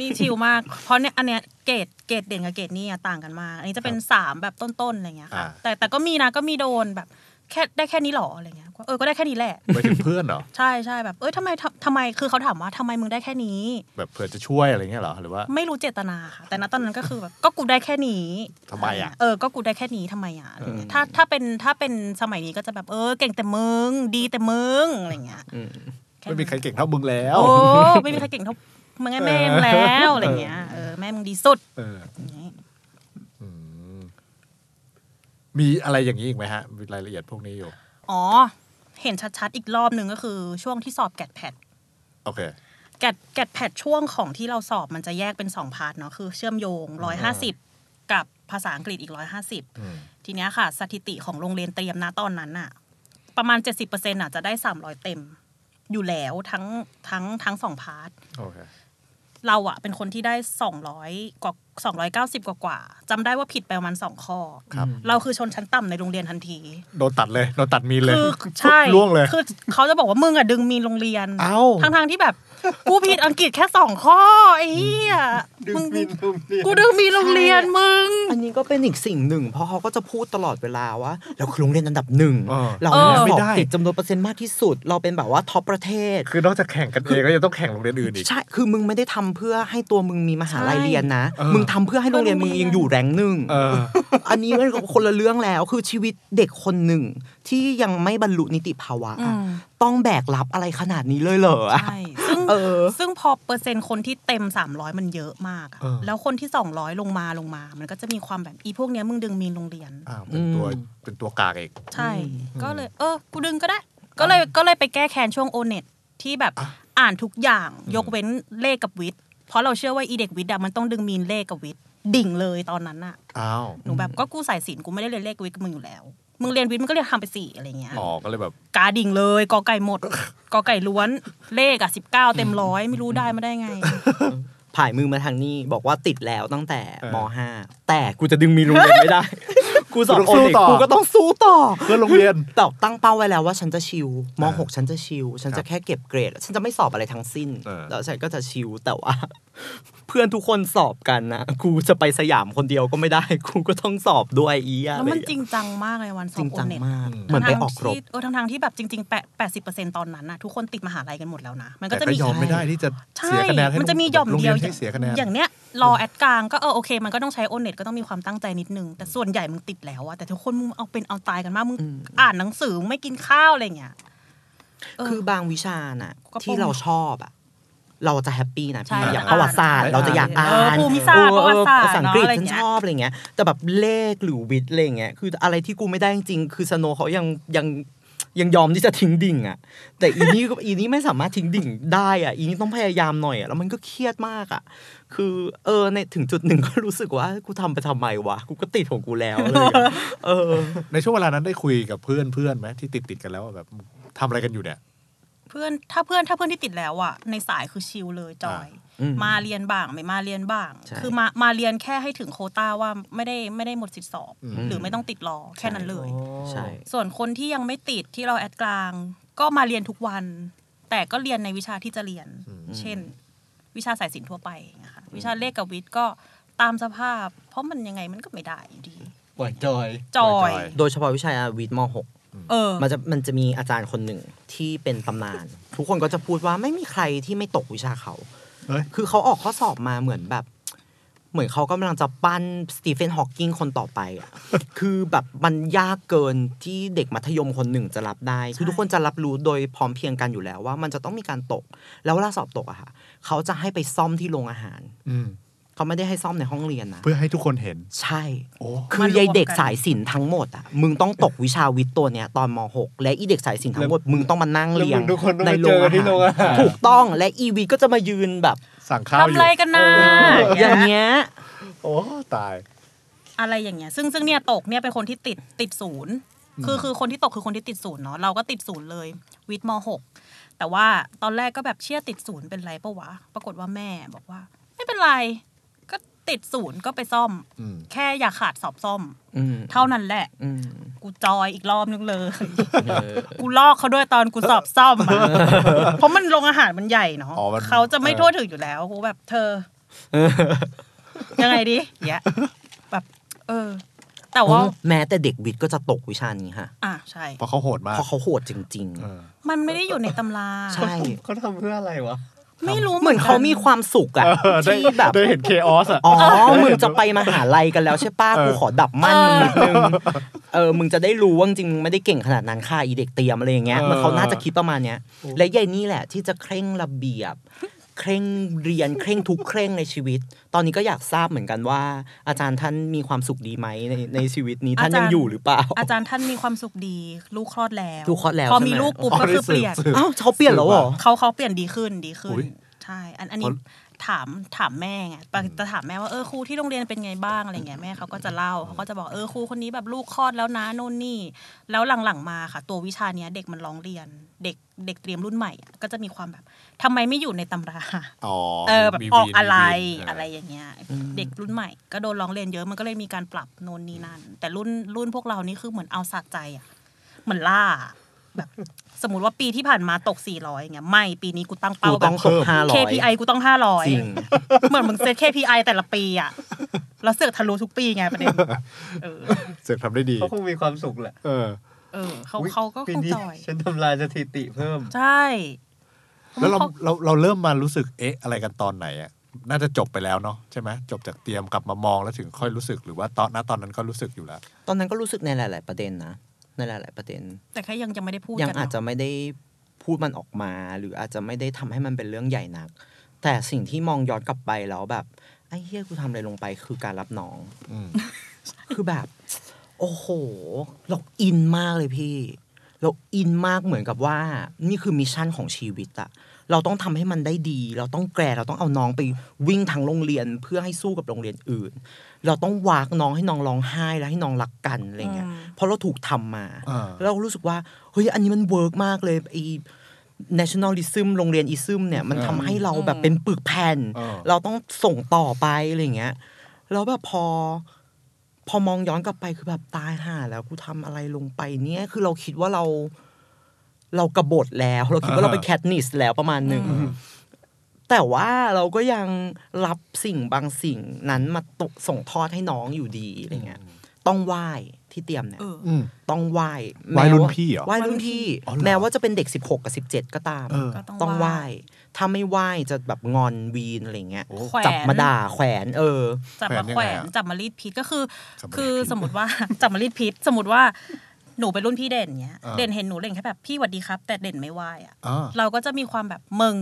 นี่ชิลมาก เพราะเนี่ยอันเนี้ยเกรดเกรดเด่นกับเกรดนี่อะต่างกันมาก อันนี้จะเป็นสามแบบต้นๆอะไรเงี้ยค่ะ อ่า แต่แต่ก็มีนะก็มีโดนแบบแค่ได้แค่นี้หรออะไรเงี้ยเออก็ได้แค่นี้แหละ ไปถึงเพื่อนเหรอ ใช่ใช่แบบเอ้ยทำไมทำทำไมคือเขาถามว่าทำไมมึงได้แค่นี้ แบบเผื่อจะช่วยอะไรเงี้ยเหรอ หรือว่า ไม่รู้เจตนาค่ะ แต่ณตอนนั้นก็คือแบบก็กูได้แค่นี้ทำไมอะ เออก็กูได้แค่นี้ทำไมอะอะไรเงี้ยถ้าถ้าเป็นถ้าเป็นสมัยนี้ก็จะแบบเออเก่งแต่มึง ดีแต่มึงอะไรเงี้ยอืมแค่ไม่นั้นมีใครเก่งเท่ามึงแล้ว โอ้ไม่มีใครเก่งเท่า มึงไงแม่มึงแล้วอะไรเงี้ยเออแม่มึงดีสุดเอออย่างงี้อืมมีอะไรอย่างนี้อีกไหมฮะมีรายละเอียดพวกนี้อยู่ อ๋อ เห็นชัดๆอีกรอบหนึ่งก็คือ ช่วงที่สอบ GAT PAT โอเค GAT GAT PAT ช่วงของที่เราสอบมันจะแยกเป็นสอง part เนาะคือเชื่อมโยงร้อยห้าสิบกับภาษาอังกฤษอีกร้อยห้าสิบอืมทีเนี้ยค่ะ สถิติของโรงเรียนเตรียมนะตอนนั้นน่ะประมาณ70%อะจะได้300เต็ม อยู่แล้วทั้งทั้งทั้งสอง part โอ เคเราอะเป็นคนที่ได้200กว่า290กว่ากว่าจำได้ว่าผิดไปประมาณ2ข้อครับเราคือชนชั้นต่ำในโรงเรียนทันที โดนตัดเลยโดนตัด mean เลยคือใช่ล่วงเลยคือเขาจะบอกว่ามึงอะดึง mean โรงเรียนเอ้าทั้งๆที่แบบ กูผิดอังกฤษแค่สองข้อไอ้เหี้ยมึงดึง mean โรงเรียนกูดึง mean โรงเรียนมึง อันนี้ก็เป็นอีกสิ่งหนึ่ง เพราะเขาก็จะพูดตลอดเวลาว่าเราคือโรงเรียนอันดับหนึ่งเออเราเออสไม่อบได้ติดจำนวนเปอร์เซ็นต์มากที่สุด เราเป็นแบบว่า top ประเทศ คือนอกจากแข่งกันเองก็ยังต้องแข่งโรงเรียนอื่นอีกใช่คือมึงไม่ได้ทำเพื่อให้ตัวมึงมีมหาลัยใช่เรียนนะเออมึงทำเพื่อให้โรงเรียนมึงยังอยู่แรงค์หนึ่งเอออันนี้มันคนละเรื่องแล้วคือชีวิตเด็กคนหนึ่งที่ยังไม่บรรลุนิติภาวะอือะมต้องแบกรับอะไรขนาดนี้เลยเหรออะใช่ซึ่ง เออ ซึ่งพอเปอร์เซ็นต์คนที่เต็ม 300 มันเยอะมากอะเออแล้วคนที่ 200 ลงมาลงมา มันก็จะมีความแบบอีพวกเนี้ยมึงดึงมีนโรงเรียนอ่าเป็นตัวอืมเป็นตัวกากเอกใช่ ก็เลย เออ กูดึงก็ได้ ก็เลยก็เลยไปแก้แค้นช่วงโอเน็ตที่แบบอ่านทุกอย่างยกเว้นเลขกับวิทย์เพราะเราเชื่อว่าอีเด็กวิทย์อะมันต้องดึงมีนเลขกับวิทย์ดิ่งเลยตอนนั้นอะอ้าวหนูแบบก็กูใส่สินกูไม่ได้เรียนเลขกับวิทย์กับมึงอยู่แล้ว มึงเรียนวิทย์มึงก็เรียนทำไปสี่อะไรเงี้ยอ๋อก็เลยแบบกาดิ่งเลยกอไก่หมดกอไก่ล้วนเลขอะสิบเก้าเต็มร้อยไม่รู้ได้มาได้ไงผ่ายมือมาทางนี้บอกว่าติดแล้วตั้งแต่เออมห้าแต่กูจะดึงมีโรงเรียนไม่ได้ กูสอบกูโอต้องสู้ต่อเด็กกูก็ต้องสู้ต่อเพื่อนโรงเรียนแต่ตั้งเป้าไว้แล้วว่าฉันจะชิลมอ่าหกฉันจะชิลฉันครัจะบแค่เก็บเกรด ฉันจะไม่สอบอะไรทั้งสิ้นเออแล้วฉันก็จะชิลแต่ว่าเพื่อนทุกคนสอบกันนะกูจะไปสยามคนเดียวก็ไม่ได้กูก็ต้องสอบด้วยอีอะแล้วไรมันอย่างจริเงี้ยงจังมากเลยวันสจอริบงโอจังเน็ตมากเหมือนไปออกรบทั้งๆที่เออทั้งๆที่แบบจริงๆแปดแปดสิบเปอร์เซ็นต์ตอนนั้นน่ะทุกคนติดมหาลัยกันหมดแล้วนะ มันก็แต่จะก็มียอมไม่ได้ที่จะใช่เสียคะแนนให้มันจะมีหย่อมโรงเดีเรียยวนให้เสียคะแนนอย่างเนี้ยรอแอดกลางก็เออโอเค มันก็ต้องใช้โอเน็ตก็ต้องมีความตั้งใจนิดนึง แต่ส่วนใหญ่มึงติดแล้วอะแต่ทุกคนมึงเอาเป็นเอาตายกันมากมึงอืมอ่านหนังสือไม่กินข้าวอะไรเงี้ยเออคือบางวิชาน่ะก็ที่เราชอบอะ เราจะแฮปปี้นะใช่พี่ อย่างอ่านประวัติศาสตร์อ่านเราจะอยากอ่าเออนภูมิศาสตร์เออประวัติศาสตร์ภาษาอังกฤษเนอะอะไรฉันเงี้ยชอบอะไรเงี้ยแต่แบบเลขหรือวิทย์อะไรเงี้ยคืออะไรที่กูไม่ได้จริงๆคือสโนว์เขายังยังยังยอมที่จะทิ้งดิ่งอะ แต่อีนี่ก็อีนี่ไม่สามารถทิ้งดิ่งได้อะ อีนี่ต้องพยายามหน่อยอะแล้วมันก็เครียดมากอะ คือเออในถึงจุดหนึ่งก็รู้สึกว่ากูทำไปทำไมวะกูก็ติดของกูแล้วอะไรเงี้ยเออ ในช่วงเวลานั้นได้คุยกับเพื่อนเพื่อนไหมที่ติดติดๆกันแล้วว่าแบบทำอะไรกันอยู่เนี่ย เพื่อนถ้าเพื่อนถ้าเพื่อนที่ติดแล้วอะในสายคือชิลเลยจอยอืมมาเรียนบ้างไม่มาเรียนบ้างใช่คือมามาเรียนแค่ให้ถึงโควต้าว่าไม่ได้ไม่ได้หมดสิทธิสอบอืมหรือไม่ต้องติดรอแค่นั้นเลยใช่ส่วนคนที่ยังไม่ติดที่เราแอดกลาง ก็มาเรียนทุกวัน แต่ก็เรียนในวิชาที่จะเรียน เช่น วิชาสายศิลป์ทั่วไปนะคะวิชาเลขกับวิทย์ก็ตามสภาพ เพราะมันยังไงมันก็ไม่ได้อยู่ดีปล่อยจอยจอยจอยโดยเฉพาะวิชาวิทย์มหก เออ มันจะมันจะมีอาจารย์คนหนึ่งที่เป็นตำนาน ทุกคนก็จะพูดว่าไม่มีใครที่ไม่ตกวิชาเขาเฮ้ย คือเขาออกข้อสอบมาเหมือนแบบ เหมือนเขากำลังจะปั้นสตีเฟนฮอว์กิงคนต่อไปอะ คือแบบมันยากเกินที่เด็กมัธยมคนหนึ่งจะรับได้ คือทุกคนจะรับรู้โดยพร้อมเพรียงกันอยู่แล้วว่ามันจะต้องมีการตก แล้วเวลาสอบตกอะค่ะ เขาจะให้ไปซ่อมที่โรงอาหาร อืม เขาไม่ได้ให้ซ่อมในห้องเรียนนะ เพื่อให้ทุกคนเห็น ใช่โอ้คือยายเด็กสายศิลป์ทั้งหมดอะ มึงต้องตกวิชาวิทย์ตัวเนี้ยตอนม .6 และอีเด็กสายศิลป์ทั้งหมด มึงต้องมานั่งแล้วเรียงมึงทุกคนต้องในไปโรเจงออาที่โรงอาหารถูกต้อง และอีวีก็จะมายืนแบบสั่งข้าวอทำยู่อะไรกันนะอย่างเงี้ย โอ้ตาย อะไรอย่างเงี้ย ซึ่งซึ่งเนี่ยตกเนี่ยเป็นคนที่ติดติดศูนย์ คือคือคนที่ตกคือคนที่ติดศูนย์เนาะ เราก็ติดศูนย์เลย วิทย์มหกแต่ว่าตอนแรกก็แบบเชื่อติดศูนย์เป็นไรปะวะ ปรากฏว่าแม่บอกว่า ไม่เป็นไรก็ ติดศูนย์ก็ไปซ่อมอืมแค่อย่าขาดสอบซ่อมอืมเท่านั้นแหละอืมกูจอยอีกรอบนึงเลยเออกูลอกเขาด้วยตอนกูสอบซ่อมอะเพราะมันโรงอาหารมันใหญ่เนาะอ๋อมันเขาจะไม่ทั่วถึงอยู่แล้วกูแบบเธอ ยังไงดิเงี้ยแบบ เออ แต่ว่าแม้แต่เด็กวิทย์ก็จะตกวิชานี้ค่ะ อะใช่เพราะเขาโหดมากเพราะเขาโหดจริงเออมันไม่ได้อยู่ในตำราใช่เขาทำเพื่ออะไรวะ ไม่รู้ๆเหมือนเขามีความสุขอะเออได้ที่แบบได้เห็นเคออสอะอ๋อมึงจะไปมหาลัยกันแล้วใช่ป้าเออกูขอดับมั่นมึงนิดนึงเออมึงจะได้รู้ว่าจริงๆมึงไม่ได้เก่งขนาดนั้นค่ะอีเด็กเตรียมอะไรอย่างเงี้ยมันเขาน่าจะคิดประมาณเนี้ยและยายนี่แหละที่จะเคร่งระเบียบ เคร่งเรียนเคร่งทุกเคร่งในชีวิต ตอนนี้ก็อยากทราบเหมือนกันว่า อาจารย์ท่านมีความสุขดีไหมในในชีวิตนี้ท่านยังอยู่หรือเปล่า อาจารย์ท่านมีความสุขดีลูกคลอดแล้วลูกคลอดแล้วพอใช่ไหมมีลูกปุ๊บอ๋อก็คือได้สืบเปลี่ยนสืบอ้าวเขาเปลี่ยนแล้วเหรอเขาเขาเปลี่ยนดีขึ้นดีขึ้อุ๊นยใช่อันอันนี้เพราะถามถามแม่ไงปกติจะถามแม่ว่าเออครูที่โรงเรียนเป็นไงบ้างอะไรเงี้ยแม่เขาก็จะเล่าเขาก็จะบอกเออครูคนนี้แบบลูกคลอดแล้วนะโน่นนี่ แล้วหลังๆมาค่ะ ตัววิชาเนี้ยเด็กมันร้องเรียน เด็กเด็กเตรียมรุ่นใหม่อะก็จะมีความแบบ ทำไมไม่อยู่ในตำราอ๋อเออแบบมีออกวีนอะไรมีวีนอะไรอย่างเงี้ย เด็กรุ่นใหม่ ก็โดนร้องเรียนเยอะมันก็เลยมีการปรับโน่นนี่นั่นแต่รุ่นรุ่นพวกเรานี่คือเหมือนเอาสะใจอะเหมือนล่าแบบสมมติว่าปีที่ผ่านมาตก 400อย่างเงี้ยไม่ปีนี้กูตั้งกูเป้าแบต้อบงตกห้าร้อย KPI กูต้อง 500จริงเหมือนมึงเซต KPI แต่ละปีอะแล้วเสือกทะลุทุกปีไงประเด็นเออเสือกทำได้ดีเขาคงมีความสุขแหละเออ เออเขาอุ๊ยเขาก็ปีคงนี้จอยฉันทำลายสถิติเพิ่ม ใช่ แล้วเราเขาเราเราเริ่มมารู้สึกเอ๊ะอะไรกันตอนไหนอะน่าจะจบไปแล้วเนาะใช่ไหมจบจากเตรียมกลับมามองแล้วถึงค่อยรู้สึกหรือว่าตอนณตอนนั้นก็รู้สึกอยู่แล้ว ตอนนั้นก็รู้สึกในหลาย ๆ ประเด็นนะในหลาย ๆ ประเด็น แต่แค่ยังจะไม่ได้พูดยังกันอาจเนจะอะไม่ได้พูดมันออกมา หรืออาจจะไม่ได้ทำให้มันเป็นเรื่องใหญ่นัก แต่สิ่งที่มองย้อนกลับไปแล้วแบบไอ้เฮียกูทำอะไรลงไปคือการรับน้องอืมคือแบบ โอ้โหเรา in มากเลยพี่ เรา in มากเหมือนกับว่า นี่คือ mission ของชีวิตอะเราต้องทำให้มันได้ดี เราต้องแกร่งเราต้องเอาน้องไปวิ่งทางโรงเรียนเพื่อให้สู้กับโรงเรียนอื่น เราต้องว้ากน้องให้น้องร้องไห้แล้วให้น้องรักกันอะไรเงี้ยอืมเพราะเราถูกทำมาอ่าแล้วเรารู้สึกว่าเฮ้ยอันนี้มัน work มากเลยไอ้ nationalism โรงเรียน ism เนี่ยมันทำให้เราแบบเป็นปึกแผ่นเออเราต้องส่งต่อไปอะไรเงี้ยแล้วแบบพอ พอมองย้อนกลับไปคือแบบตายห่าแล้วกูทำอะไรลงไปเนี่ยคือเราคิดว่าเรา เรากบฏแล้ว เราคิดว่าเราเป็นแคทนิสแล้วประมาณหนึ่งแต่ว่าเราก็ยังรับสิ่งบางสิ่งนั้นมาตกส่งทอดให้น้องอยู่ดีอะไรเงี้ยต้องไหว้ที่เตรียมเนี่ยเอออืมต้องไหว้ไหว้แม้ารุ่นพี่เหรอไหว้รุ่นพี่อ๋อเหรอแม้ว่าจะเป็นเด็ก16กับ17ก็ตามเออก็ต้องต้องไหไหว้ว้ ถ้าไม่ไหว้จะแบบงอนวีนอะไรเงี้ยโอ้แขวนจับมาด่าแขวนเออ จับมาแขแขวนยังไงอะจับมารีดพิษก็คือจับมารีดพิษคือสมมติว่าจับมารีดพิษสมมติว่าหนูเป็นรุ่นพี่เด่นเงี้ยอ่าเด่นเห็นหนูเด่นแค่แบบพี่หวัดดีครับ แต่เด่นไม่ไหว้อะอ่าเราก็จะมีความแบบมึง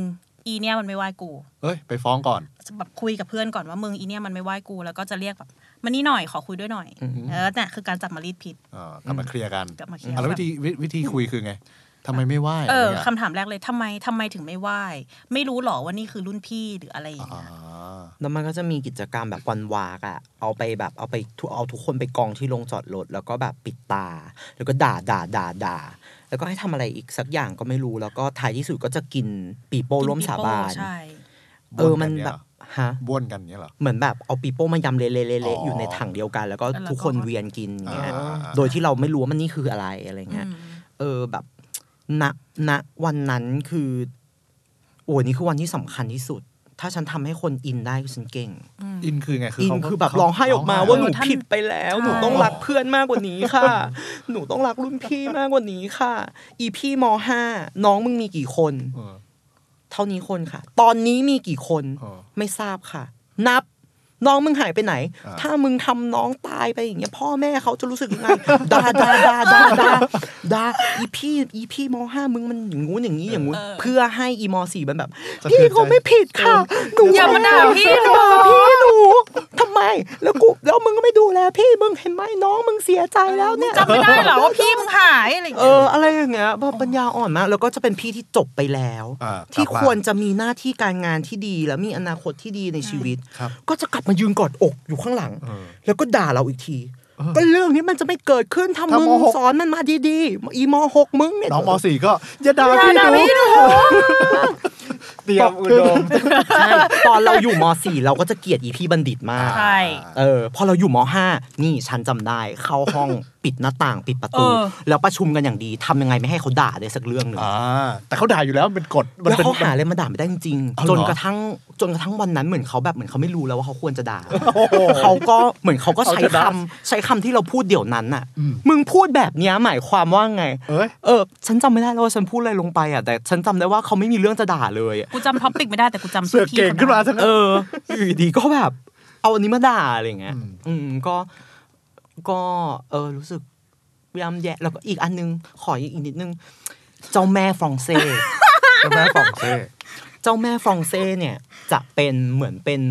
อีเนี่ยมันไม่ไหว้กู เอ้ยไปฟ้องก่อนแบบคุยกับเพื่อนก่อนว่ามึงอีเนี่ยมันไม่ไหว้กูแล้วก็จะเรียกแบบมานี่หน่อยขอคุยด้วยหน่อยอืมเออเนี่ยคือการจับมารีดพิษอ่ากลับมาเคลียร์กันกลับมาเคลียร์อะแล้ววิธีวิวิธีคุยคือไง ทำไมไม่ไหว้เอออะไรเงี้ยคำถามแรกเลยทำไมทำไมถึงไม่ไหวไม่รู้หรอว่านี่คือรุ่นพี่หรืออะไรอย่างอ่าเงี้ยแล้วมันก็จะมีกิจกรรมแบบวันวากอะเอาไปแบบเอาไปทุเอาทุกคนไปกองที่โรงจอดรถแล้วก็แบบปิดตา แล้วก็ด่าด่าด่าด่าแล้วก็ให้ทำอะไรอีกสักอย่างก็ไม่รู้แล้วก็ท้ายที่สุดก็จะกินปีโป้ร่วมสาบานใช่เออมันแบบฮะบ้วนกันเนี้ยเหรอเหมือนแบบเอาปีโป้มายำเละๆอ๋เละอๆอยู่ในถังเดียวกันแล้วก็แล้วก็ทุกคนเวียนกินเงี้ยอ่าโดยที่เราไม่รู้ว่ามันนี่คืออะไรอะไรเงี้ยอืมเออแบบ ณณวันนั้นคือ โอ้ยนี่คือวันที่สำคัญที่สุด ถ้าฉันทำให้คนอินได้คือฉันเก่ง อินคือไงคืออินเขาคือแบบเขร้องไห้ออกมาร้งว่าไห้หนูเออท่านผิดไปแล้วใช่หนูต้องรักเพื่อนมากกว่านี้ค่ะ หนูต้องรักรุ่นพี่มากกว่านี้ค่ะ อีพี่มห้าน้องมึงมีกี่คนเออเท่านี้คนค่ะ ตอนนี้มีกี่คนเออไม่ทราบค่ะ นับ น้องมึงหายไปไหนอ่าถ้ามึงทำน้องตายไปอย่างเงี้ยพ่อแม่เขาจะรู้สึกยังไงด่าด่าด่าด่าด่าด่าอีพี่อีพี่มห้ามึงมันอย่างงู้นอย่างนี้อย่างงู้นเออเพื่อให้อีมสี่มันแบบสะเทืพี่อนใจเขาไม่ผิดค่ะหนูอย่ามาด่าพี่หนูอย่ามาด่าพี่หนูทำไม แล้วกูแล้วมึงก็ไม่ดูแลพี่มึงเห็นไหมน้องมึงเสียใจแล้วเนี่ยจำไม่ได้เหรอว่าพี่มึงหายอะไรอย่างเอเงี้ยออะไรอย่างเงี้ยแบบปัญญาอ่อนมากแล้วก็จะเป็นพี่ที่จบไปแล้วอ่าที่กลับมาควรจะมีหน้าที่การงานที่ดีแล้วมีอนาคตที่ดีในชีวิตครับก็จะกลับมายืนกอดอกอยู่ข้างหลังเออแล้วก็ด่าเราอีกทีเออก็เรื่องนี้มันจะไม่เกิดขึ้นถ้าถ้ามึงมหกสอนมันมาดีๆ อีมหกมึงเนี่ยน้องมสี่ก็อย่าด่าอย่าพี่ด่าหนูพี่หนูเตรียมอุดมใช่ตอนเราอยู่มสี่เราก็จะเกลียดอีพี่บัณฑิตมากใช่เออพอเราอยู่มห้านี่ฉันจำได้เข้าห้องปิดหน้าต่างปิดประตูเออแล้วประชุมกันอย่างดีทำยังไงไม่ให้เขาด่าได้สักเรื่องหนึ่งอ่าแต่เขาด่าอยู่แล้วมันเป็นกฎมันแล้วเป็นเขาหาอะไรมาด่าไม่ได้จริงเอาๆเหรอจนกระทั่งจนกระทั่งวันนั้นเหมือนเขาแบบเหมือนเขาไม่รู้แล้วว่าเขาควรจะด่าเขาก็เหมือนเขาก็ใช้คำใช้คำที่เราพูดเดี๋ยวนั้นน่ะ มึงพูดแบบเนี้ยหมายความว่าไง เอ้ยเออฉันจำไม่ได้แล้วว่าฉันพูดอะไรลงไปอะแต่ฉันจำได้ว่าเขาไม่มีเรื่องจะด่าเลยอะกูจำท็อปิกไม่ได้แต่กูจำเสือกพี่เก่งขึ้นมาทั้งนั้นเอออยู่ดีๆก็แบบเอาอันนี้มาด่าอะไรอย่างเงี้ย อืมอืมก็ ก็เออรู้สึกยำแย่แล้วก็อีกอันนึง ขออีกนิดนึง เจ้าแม่ฟรองเซ่เจ้าแม่ฟรองเซ่เจ้าแม่ฟรองเซ่เนี่ย จะเป็นเหมือนเป็น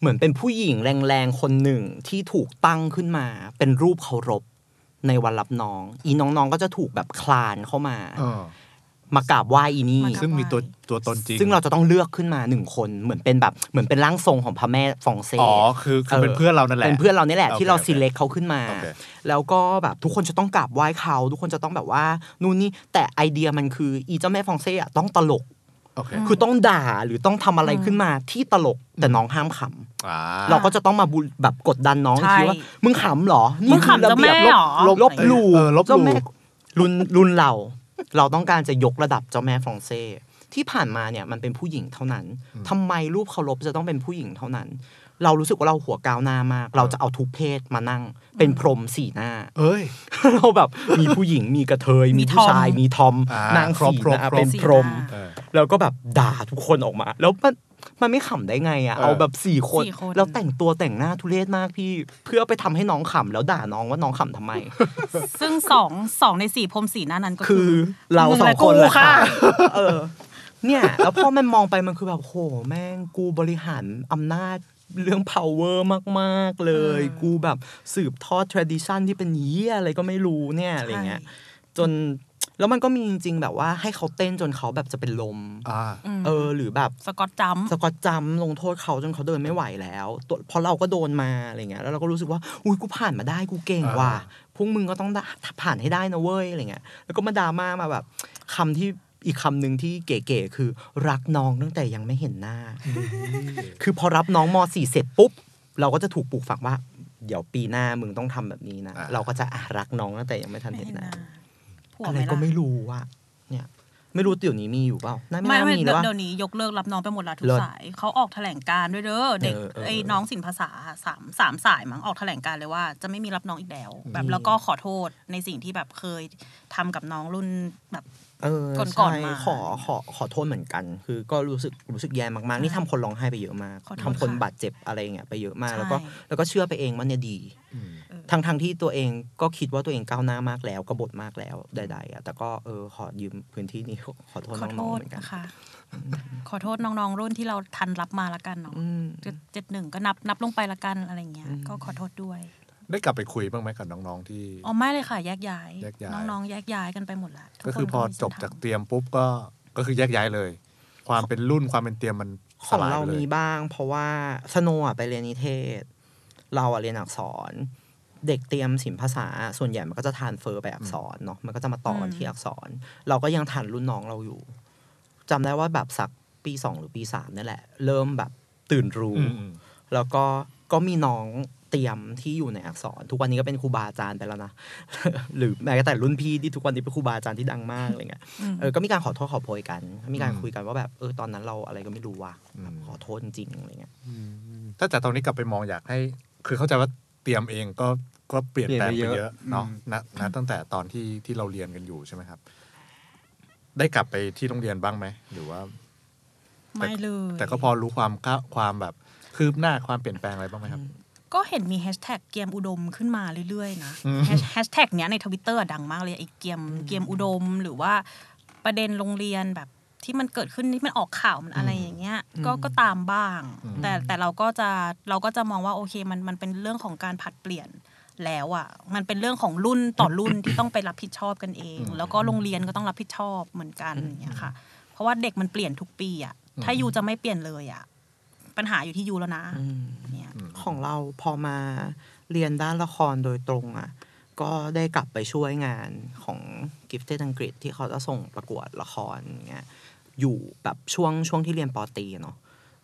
เหมือนเป็นผู้หญิงแรงๆคนหนึ่งที่ถูกตั้งขึ้นมา เป็นรูปเคารพในวันรับน้อง อีน้องๆก็จะถูกแบบคลานเข้ามาเออ มากราบไหว้อีนี่มากราบซึ่งมีตัวตัวตนจริง ซึ่งเราจะต้องเลือกขึ้นมาหนึ่งคนเหมือนเป็นแบบเหมือนเป็นร่างทรงของพระแม่ฟองเซ่อ๋อคือคือเป็นเพื่อนเรานั่นแหละเป็นเพื่อนเรานี่แหละโอเคที่เราโอเคซีเล็กเขาขึ้นมาโอเคแล้วก็แบบทุกคนจะต้องกราบไหว้เขา ทุกคนจะต้องแบบว่านู่นนี่แต่ไอเดียมันคืออีเจ้าแม่ฟองเซ่อะต้องตลกโอเคคือต้องด่าหรือต้องทำอะไรขึ้นมาที่ตลกแต่น้องห้ามขำอ่าเราก็จะต้องมาบูแบบกดดันน้องอีกทีว่าใช่มึงขำเหรอมึงขำเจ้าแม่เหรอลบลบหลู่เออลบหลู่เจ้าแม่รุ่นรุ่นเรา เราต้องการจะยกระดับเจ้าแม่ฟรองเซ่ที่ผ่านมาเนี่ยมันเป็นผู้หญิงเท่านั้นทำไมรูปเคารพจะต้องเป็นผู้หญิงเท่านั้น เรารู้สึกว่าเราหัวก้าวหน้ามาก เราจะเอาทุกเพศมานั่ง เป็นพรหมสี่หน้า เอ้ย เราแบบมีผู้หญิงมีกระเทย มีมีทผู้อมชายมีทอมอ่านนางครบสี่ครบหน้าครบเป็นพรหมสี่หน้าเออแล้วก็แบบด่าทุกคนออกมา แล้วมัน มันไม่ขำได้ไงอะ เออเอาแบบสี่คนสี่คน แล้วแต่งตัวแต่งหน้าทุเรศมากพี่ เพื่อไปทำให้น้องขำแล้วด่าน้องว่าน้องขำทำไม ซึ่งสองสองในสี่พรมสีหน้านั้นก็คืคืออเรามึงสองและคนกูแหละค่ะค่ะเออ เนี่ย แล้วพอมันมองไปมันคือแบบโหแม่งกูบริหารอำนาจเรื่อง power มาก ๆ เลย กูแบบสืบทอด tradition ที่เป็นเยี่ยอะไรก็ไม่รู้เนี่ยอะไรเงี้ย จน แล้วมันก็มีจริง ๆ แบบว่าให้เขาเต้นจนเขาแบบจะเป็นลมอ่ามเออ หรือแบบสกอตจัมป์สกอตจำลงโทษเขาจนเขาเดินไม่ไหวแล้วตัวเพราะเราก็โดนมาอะไรเงี้ยแล้วเราก็รู้สึกว่าอุ้ยกูผ่านมาได้กูเก่งว่ะอ่าพวกมึงก็ต้องได้ผ่านให้ได้นะเว้ยอะไรเงี้ยแล้วก็มาดราม่ามาแบบคำที่อีกคำหนึ่งที่เก๋ๆคือรักน้องตั้งแต่ยังไม่เห็นหน้า คือพอรับน้องม .4 เสร็จปุ๊บ เราก็จะถูกปลูกฝังว่า เดี๋ยวปีหน้ามึงต้องทำแบบนี้นะอ่าเราก็จะอะรักน้องตั้งแต่ยังไม่ทันไม่เห็นเห็นหหน้าน้า ผัวอะไรไหมก็ล่ะไม่รู้ว่าเนี่ย ไม่รู้เดี๋ยวนี้มีอยู่เปล่าน่าไม่ไม่น่าไม่มีเดี๋แล้ยววเดี๋ยวนี้ยกเลิกรับน้องไปหมดแล้วทุกเลิศสายเขาออกแถลงการณ์ด้วยเด้อเด็กเออเออไอ้น้องสินภาษาสามสามสายมั้งออกแถลงการณ์เลยว่า จะไม่มีรับน้องอีกแล้ว แบบนี่แล้วก็ขอโทษในสิ่งที่แบบเคยทำกับน้องรุ่นแบบ เออก่อนๆใช่มาขอขอขอโทษเหมือนกัน คือก็รู้สึกรู้สึกแย่มากๆนี่ทำคนร้องไห้ไปเยอะมากขอโทษทำคนค่ะบาดเจ็บอะไรเงี้ยไปเยอะมากใช่แล้วก็แล้วก็เชื่อไปเองว่าเนี่ยดีอืมเออทั้งทั้งที่ตัวเองก็คิดว่าตัวเองก้าวหน้ามากแล้วกบฏมากแล้วใดๆอะแต่ก็เออขอยืมพื้นที่นี้ขอโทษขอโทน้องๆษเหมือนกันนะคะขอโทษน้องๆรุ่นที่เราทันรับมาละกันเนาะอืมเจ็ดเจ็ดหนึ่งก็นับนับลงไปละกันอะไรเงี้ยอืมก็ขอโทษด้วย ได้กลับไปคุยบ้างไหมกับน้องๆที่อ๋อไม่เลยค่ะแยกย้าย แยกย้าย น้องๆแยกย้ายกันไปหมดละทุก็นคือพอมีเส้นจบทงจากเตรียมปุ๊บก็ก็คือแยกย้ายเลย ความเป็นรุ่นความเป็นเตรียมมันขสองลายเราไปเลมียบ้าง เพราะว่าสโนว์อะไปเรียนนิเทศ เราอะเรียนอักษร เด็กเตรียมศิลปภาษา ส่วนใหญ่มันก็จะทานเฟอร์ไปอักษรเนาะมันก็จะมาต่อกันที่อักษร เราก็ยังทันรุ่นน้องเราอยู่จำได้ว่าแบบสักปีสองหรือปีสามนี่แหละ เริ่มแบบตื่นรู้ อืมอืมแล้วก็ก็มีน้อง เตรียมที่อยู่ในอักษร ทุกวันนี้ก็เป็นครูบาอาจารย์ไปแล้วนะหรือแม้แต่รุ่นพี่ที่ทุกวันนี้เป็นครูบาอาจารย์ที่ดังมากอะไรเงี้ยอืมเออก็มีการขอโทษขอโพยกัน มีการอืมคุยกันว่าแบบเออตอนนั้นเราอะไรก็ไม่รู้ว่ะอืมแบบขอโทษจริงๆอะไรเงี้ยถ้าจากตอนนี้กลับไปมองอยากให้ คือเข้าใจว่าเตรียมเองก็ก็เปลี่ยนแปลงเปลี่ไปยนไปเยเยอะอะเนาะอืมณณตั้งแต่ตอนที่ที่เราเรียนกันอยู่ใช่ไหมครับ ได้กลับไปที่โรงเรียนบ้างไหมหรือว่าไม่เลยแต่ก็พอรู้ความก้าวความแบบคืบหน้าความเปลี่ยนแปลงอะไรบ้างไหมครับ ก็เห็นมีแฮชแท็กเตรียมอุดมขึ้นมาเรื่อยๆนะอืมแฮชแท็กเนี้ยในทวิตเตอร์ดังมากเลยไอ้เตรียมเตรียมอุดมหรือว่าประเด็นโรงเรียนแบบที่มันเกิดขึ้นที่มันออกข่าวมันอะไรอย่างเงี้ยก็ก็ตามบ้างอืมแต่แต่เราก็จะเราก็จะมองว่าโอเคมันมันเป็นเรื่องของการผัดเปลี่ยนแล้วอะมันเป็นเรื่องของรุ่นต่อรุ่นที่ต้องไปรับผิดชอบกันเอง แล้วก็โรงเรียนก็ต้องรับผิดชอบเหมือนกันอย่างเงี้ยค่ะ เพราะว่าเด็กมันเปลี่ยนทุกปีอะถ้ายูจะไม่เปลี่ยนเลยอะ ปัญหาอยู่ที่ยูแล้วนะเนี่ยของเราพอมาเรียนด้านละครโดยตรงอะก็ได้กลับไปช่วยงานของ Gifted อังกฤษที่เขาจะส่งประกวดละครเงี้ยอยู่แบบช่วงช่วงที่เรียนปอตรีอะเนาะ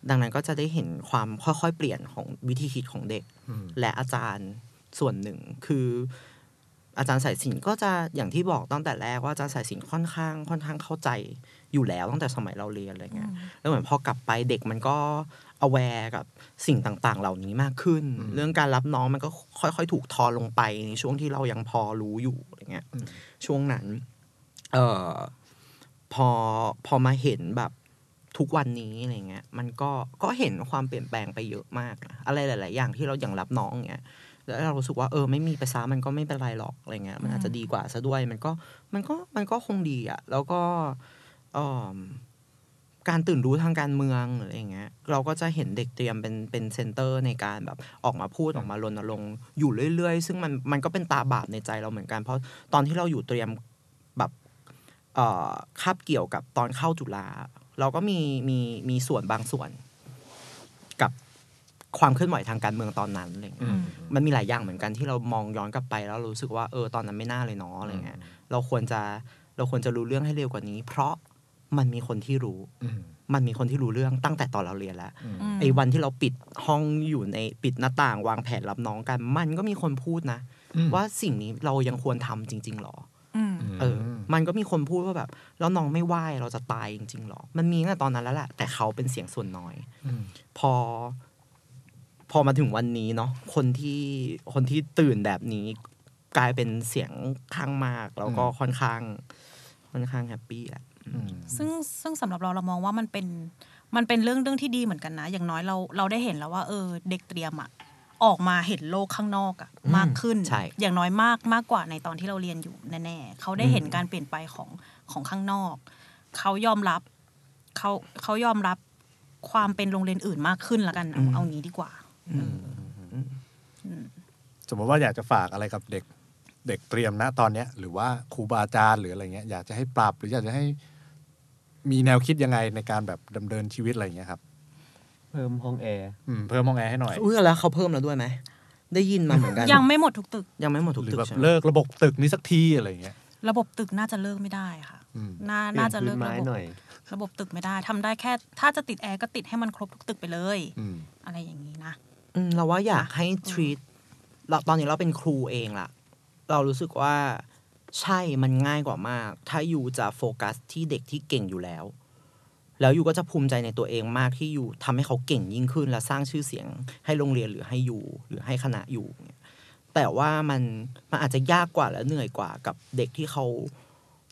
ดังนั้นก็จะได้เห็นความค่อยๆ เปลี่ยนของวิธีคิดของเด็กอืมและอาจารย์ส่วนหนึ่งคือ อาจารย์สายสินก็จะอย่างที่บอกตั้งแต่แรกว่าอาจารย์สายสินค่อนข้างค่อนข้างเข้าใจอยู่แล้วตั้งแต่สมัยเราเรียนอะไรเงี้ยแล้วเหมือนพอกลับไปเด็กมันก็ aware กับสิ่งต่างๆ เหล่านี้มากขึ้นอืมเรื่องการรับน้องมันก็ค่อยๆ ถูกทอนลงไปในช่วงที่เรายังพอรู้อยู่อะไรเงี้ยอืมช่วงนั้น เอ่อพอพอมาเห็นแบบทุกวันนี้อะไรเงี้ยมันก็ก็เห็นความเปลี่ยนแปลงไปเยอะมากนะอะไรหลาย ๆ อย่างที่เราอย่างรับน้องเงี้ย แล้วเรารู้สึกว่าเออไม่มีไปซะมันก็ไม่เป็นไรหรอกอะไรเงี้ยมันอาจจะดีกว่าซะด้วยมันก็มันก็มันก็คงดีอะแล้วก็เอ่อการตื่นรู้ทางการเมืองหรืออะไรเงี้ยเราก็จะเห็นเด็กเตรียมเป็นเป็น center ในการแบบออกมาพูดออกมารณรงค์อยู่เรื่อยๆ ซึ่งมันมันก็เป็นตาบาปในใจเราเหมือนกัน เพราะตอนที่เราอยู่เตรียมแบบเอ่อคาบเกี่ยวกับตอนเข้าจุฬาเราก็มีมีมีส่วนบางส่วน กับ ความเคลื่อนไหวทางการเมืองตอนนั้นอะไรเงี้ยอืมมันมีหลายอย่างเหมือนกันที่เรามองย้อนกลับไปแล้วรู้สึกว่าเออตอนนั้นไม่น่าเลยเนาะอะไรเงี้ยเราควรจะเราควรจะรู้เรื่องให้เร็วกว่านี้ เพราะมันมีคนที่รู้อืมมันมีคนที่รู้เรื่องตั้งแต่ตอนเราเรียนแล้วอืมมไอ้วันที่เราปิดห้องอยู่ในปิดหน้าต่างวางแผนรับน้องกัน มันก็มีคนพูดนะอืมว่าสิ่งนี้เรายังควรทำจริง ๆหรออืมเออ มันก็มีคนพูดว่าแบบ แล้วน้องไม่ไหวเราจะตายจริงๆหรอ มันมีตั้งแต่ตอนนั้นแล้วแหละแต่เขาเป็นเสียงส่วนน้อยอืมพอ พอมาถึงวันนี้เนาะคนที่คนที่ตื่นแบบนี้กลายเป็นเสียงข้างมาก แล้วก็ค่อนข้าง ค่อนข้างแฮปปี้แหละอืมซึ่งซึ่งสำหรับเราเรามองว่ามันเป็นมันเป็นเรื่องเรื่องที่ดีเหมือนกันนะ อย่างน้อยเราเราได้เห็นแล้วว่า เออ เด็กเตรียมอะออกมาเห็นโลกข้างนอกอะอืมมากขึ้นใช่อย่างน้อยมากมากกว่าในตอนที่เราเรียนอยู่แน่ๆเขาได้เห็นการเปลี่ยนไปของของข้างนอก เขายอมรับเขาเขายอมรับความเป็นโรงเรียนอื่นมากขึ้นละกันเอาเอางี้ดีกว่าอืม สมมติว่าอยากจะฝากอะไรกับเด็ก เด็กเตรียมนะตอนเนี้ย หรือว่าครูบาอาจารย์หรืออะไรเงี้ยอยากจะให้ปรับหรืออยากจะให้มีแนวคิดยังไงในการแบบดำเนินชีวิตอะไรเงี้ยครับ เพิ่มห้องแอร์อืมเพิ่มห้องแอร์ให้หน่อยอุ้ยแล้วเขาเพิ่มแล้วด้วยไหมได้ยินมาเหมือนกันยังไม่หมดทุกตึก ยังไม่หมดทุกหรือตึกแบบใช่ไหมเลิกระบบตึกนี้สักทีอะไรเงี้ยระบบตึกน่าจะเลิกไม่ได้ค่ะอืมน่าเปลี่ยน่าจะพื้เลินกไม้ระบบหน่อยระบบตึกไม่ได้ทำได้แค่ ถ้าจะติดแอร์ก็ติดให้มันครบทุกตึกไปเลยอืมอะไรอย่างนี้นะอืม เราว่าอยากให้ treat เราตอนนี้เราเป็นครูเองล่ะ เรารู้สึกว่าใช่มันง่ายกว่ามาก ถ้าอยู่จะโฟกัสที่เด็กที่เก่งอยู่แล้ว แล้วอยู่ก็จะภูมิใจในตัวเองมากที่อยู่ทำให้เขาเก่งยิ่งขึ้น และสร้างชื่อเสียงให้โรงเรียนหรือให้อยู่หรือให้คณะอยู่เนี่ยแต่ว่ามันมันอาจจะยากกว่าและเหนื่อยกว่ากับเด็กที่เขา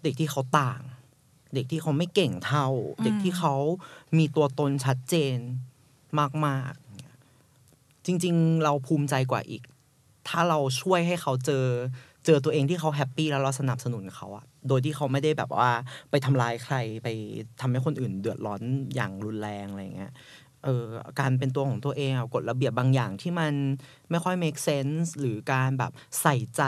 เด็กที่เขาต่าง เด็กที่เขาไม่เก่งเท่า เด็กที่เขามีตัวตนชัดเจนมากๆ จริง ๆ เราภูมิใจกว่าอีก ถ้าเราช่วยให้เขาเจอเจอตัวเองที่เขาแฮปปี้แล้วเราสนับสนุนเขาอะโดยที่เขาไม่ได้แบบว่าไปทำร้ายใครไปทำให้คนอื่นเดือดร้อนอย่างรุนแรงอะไรอย่างเงี้ยเออการเป็นตัวของตัวเองอะกฎระเบียบบางอย่างที่มันไม่ค่อย make sense หรือการแบบใส่ใจ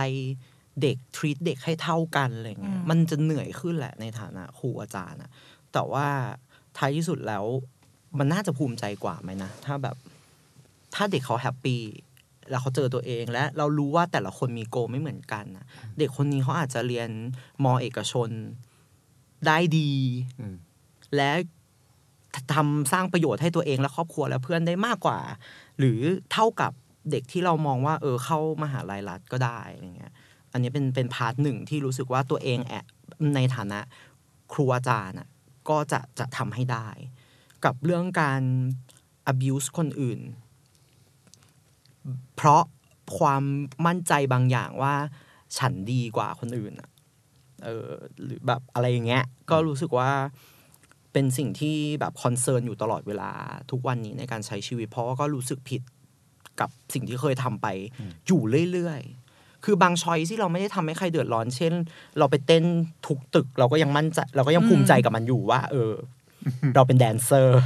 เด็ก treat เด็กให้เท่ากันอะไรเงี้ยอืมมันจะเหนื่อยขึ้นแหละในฐานะครูอาจารย์อะแต่ว่าท้ายที่สุดแล้วมันน่าจะภูมิใจกว่าไหมนะ ถ้าแบบ ถ้าเด็กเขาแฮปปี้แล้วเขาเจอตัวเองและเรารู้ว่าแต่ละคนมีโกลไม่เหมือนกันนะเด็กคนนี้เขาอาจจะเรียนมอเอกชนได้ดีอืมและทำสร้างประโยชน์ให้ตัวเองและครอบครัวและเพื่อนได้มากกว่า หรือเท่ากับเด็กที่เรามองว่า เออเข้ามหาลัยรัฐก็ได้อะไรเงี้ย อันนี้เป็นเป็นพาร์ทหนึ่งที่รู้สึกว่าตัวเองแอบในฐานะครูอาจารย์น่ะก็จะจะทำให้ได้ กับเรื่องการ abuse คนอื่น เพราะความมั่นใจบางอย่างว่าฉันดีกว่าคนอื่นเออหรือแบบอะไรอย่างเงี้ย ก็รู้สึกว่าเป็นสิ่งที่แบบ concern อยู่ตลอดเวลาทุกวันนี้ในการใช้ชีวิต เพราะว่าก็รู้สึกผิดกับสิ่งที่เคยทำไปอยู่เรื่อยๆ คือบาง choice ที่เราไม่ได้ทำให้ใครเดือดร้อน เช่น เราไปเต้นทุกตึก เราก็ยังมั่นใจเราก็ยังภูมิใจกับมันอยู่ว่า เออ เราเป็นแดนเซอร์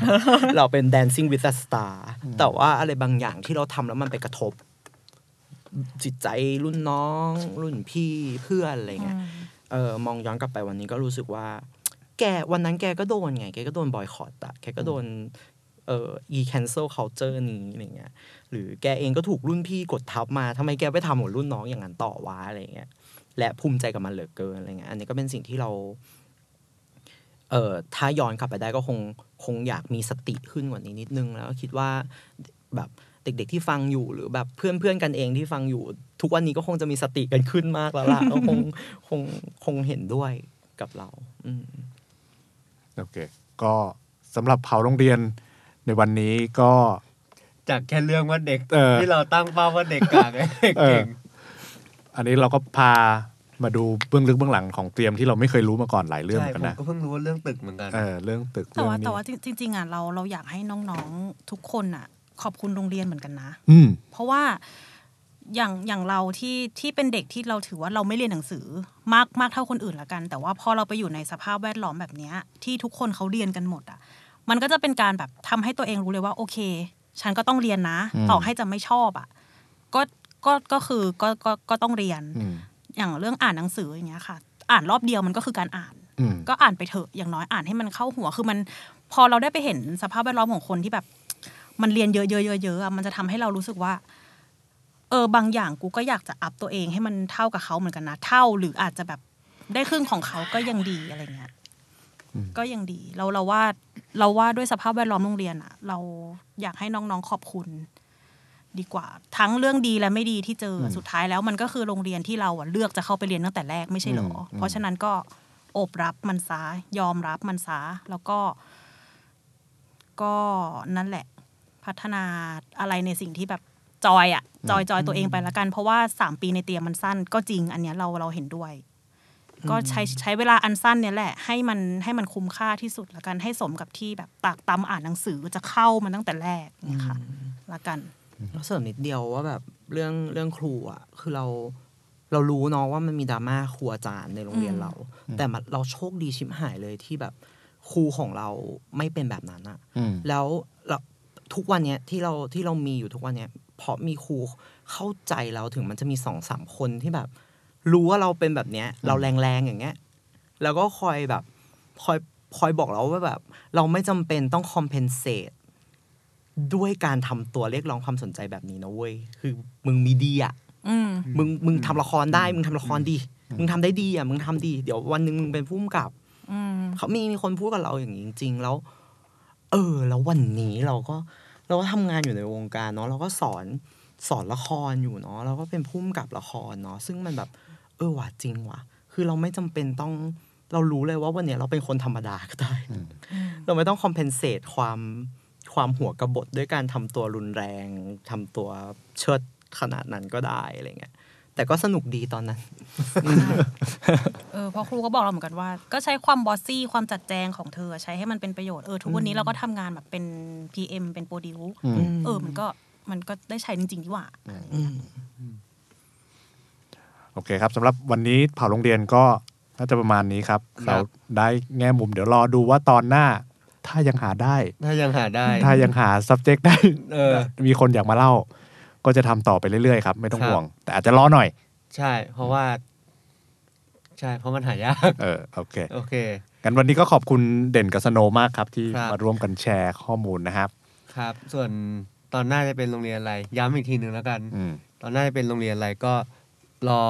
เราเป็น dancing with a star แต่ว่าอะไรบางอย่างที่เราทำแล้วมันไปกระทบ จิตใจรุ่นน้อง รุ่นพี่เพื่อนอะไรเงี้ยเออมองย้อนกลับไปวันนี้ก็รู้สึกว่า แกวันนั้นแกก็โดนไง แกก็โดนบอยคอตอะแกก็โดนเอ่อ e cancel culture นี้อะไรเงี้ย หรือแกเองก็ถูกรุ่นพี่กดทับมาทำไมแกไปทำกับรุ่นน้องอย่างนั้นต่อวะอะไรเงี้ย และภูมิใจกับมันเหลือเกินอะไรเงี้ย อันนี้ก็เป็นสิ่งที่เรา เอ่อถ้าย้อนกลับไปได้ก็คงคงอยากมีสติขึ้นกว่านี้นิดนึง แล้วก็คิดว่าแบบเด็กๆที่ฟังอยู่หรือแบบเพื่อนๆกันเองที่ฟังอยู่ ทุกวันนี้ก็คงจะมีสติกันขึ้นมากแล้วล่ะก็คงคงคงเห็นด้วยกับเราอืมโอเค ก็สำหรับเผาโรงเรียนในวันนี้ก็จากแค่เรื่องว่าเด็กเออที่เราตั้งเป้าว่าเด็กกากเด็กเออเก่งอันนี้เราก็พา มาดูเบื้องลึกเบื้องหลังของเตรียมที่เราไม่เคยรู้มาก่อนหลายเรื่องเหใช่มือนกันผมนะก็เพิ่งรู้ว่าเรื่องตึกเหมือนกันเออเรื่องตึกแต่ว่าเรื่องนี้แต่ว่าจริง ๆอะเราเราอยากให้น้องๆทุกคนอะ ขอบคุณโรงเรียนเหมือนกันนะ อืมเพราะว่าอย่างอย่างเราที่ที่เป็นเด็กที่เราถือว่าเราไม่เรียนหนังสือมากมากเท่าคนอื่นละกัน แต่ว่าพอเราไปอยู่ในสภาพแวดล้อมแบบเนี้ย ที่ทุกคนเขาเรียนกันหมดอะ มันก็จะเป็นการแบบทำให้ตัวเองรู้เลยว่า โอเค ฉันก็ต้องเรียนนะอืมต่อให้จะไม่ชอบอะก็ก็ก็คือก็ก็ก็ต้องเรียน อืมอย่างเรื่องอ่านหนังสืออย่างเงี้ยค่ะ อ่านรอบเดียวมันก็คือการอ่านอืมก็อ่านไปเถอะอย่างน้อยอ่านให้มันเข้าหัวคือมันพอเราได้ไปเห็นสภาพแวดล้อมของคนที่แบบ มันเรียนเยอะๆเยอะๆอะมันจะทำให้เรารู้สึกว่า เออบางอย่างกูก็อยากจะอัพตัวเองให้มันเท่ากับเขาเหมือนกันนะเท่าหรืออาจจะแบบได้ครึ่งของเขาก็ยังดีอะไรเงี้ยอืมก็ยังดี เราเราว่าเราว่าด้วยสภาพแวดล้อมโรงเรียนอะเราอยากให้น้องๆขอบคุณ ดีกว่า ทั้งเรื่องดีและไม่ดีที่เจออสุดท้ายแล้วมันก็คือโรงเรียนที่เราอะเลือกจะเข้าไปเรียนตั้งแต่แรกไม่ใช่หรออมเพราะฉะนั้นก็โอบรับมันซะยอมรับมันซะแล้วก็ ก็นั่นแหละ พัฒนาอะไรในสิ่งที่แบบจอยอะจอยจอยตัวเองไปละกัน เพราะว่าสามปีในเตรียมมันสั้น ก็จริง อันเนี้ยเราเราเห็นด้วย ก็ใช้ใช้เวลาอันสั้นเนี่ยแหละ ให้มันให้มันคุ้มค่าที่สุดละกันให้สมกับที่แบบตากตำอ่านหนังสือจะเข้ามันตั้งแต่แรกเนี่ยค่ะละกัน แล้วเสริมนิดเดียวว่าแบบเรื่องเรื่องครูอะคือเราเรารู้เนาะว่ามันมีดราม่าครูอาจารย์ในโรงเรียนอืมเรา แต่มันเราโชคดีชิบหายเลยที่แบบครูของเราไม่เป็นแบบนั้นอะอืมแล้วเราทุกวันเนี้ยที่เราที่เรามีอยู่ทุกวันเนี้ยเพราะมีครูเข้าใจเราถึงมันจะมีสองสามคนที่แบบ รู้ว่าเราเป็นแบบเนี้ย เราแรงๆอย่างเงี้ย แล้วก็คอยแบบคอยคอยบอกเราว่าแบบ เราไม่จำเป็นต้องคอมเพนเซต ด้วยการทำตัวเรียกร้องความสนใจแบบนี้นะเว้ย คือมึงมีดีอะอืมมึงมึงทำละครได้ มึงทำละครดี มึงทำได้ดีอะ มึงทำดี เดี๋ยววันหนึ่งมึงเป็นผู้กำกับอืมเขามีมีคนพูดกับเราอย่างนี้จริง ๆ แล้ว เออ แล้ววันนี้เราก็เราก็ทำงานอยู่ในวงการเนาะเราก็สอนสอนละครอยู่เนาะเราก็เป็นผู้กำกับละครเนาะซึ่งมันแบบ เออว่ะจริงว่ะ คือเราไม่จำเป็นต้องเรารู้เลยว่าวันเนี้ยเราเป็นคนธรรมดาก็ได้ เราไม่ต้อง compensate ความ ความหัวกบฏด้วยการทำตัวรุนแรง ทำตัวเชิดขนาดนั้นก็ได้อะไรเงี้ยแต่ก็สนุกดีตอนนั้น เออเพราะครูก็บอกเราเหมือนกันว่า ก็ใช้ความ bossy ความจัดแจงของเธอ ใช้ให้มันเป็นประโยชน์ เออ ทุกวันนี้เราก็ทำงานแบบเป็น PM เป็น produce อืมเออ มันก็มันก็ได้ใช้จริง ๆ ที่ว่า โอเคครับสำหรับวันนี้เผาโรงเรียนก็น่าจะประมาณนี้ครับครับเราได้แง่มุมเดี๋ยวรอดูว่าตอนหน้า ถ้ายังหาได้ ถ้ายังหาได้ ถ้ายังหา subject ได้เออ มีคนอยากมาเล่า ก็จะทำต่อไปเรื่อยๆครับ ไม่ต้องครับห่วง แต่อาจจะรอหน่อย ใช่ เพราะว่า ใช่ เพราะมันหายาก เออ โอเค โอเคกันวันนี้ก็ขอบคุณเด่นกับสโนว์มากครับ ที่ครับมาร่วมกันแชร์ข้อมูลนะครับ ครับ ส่วนตอนหน้าจะเป็นโรงเรียนอะไร ย้ำอีกทีหนึ่งแล้วกันอืมตอนหน้าจะเป็นโรงเรียนอะไรก็รอ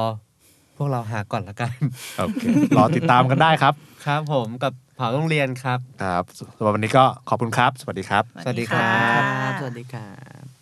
พวกเราหาก่อนละกัน โอเค รอติดตามกันได้ครับ ครับผมกับ เผาโรงเรียนครับ ครับสำหรับวันนี้ก็ขอบคุณครับ สวัสดีครับ สวัสดีครัครับสวัสดีครับ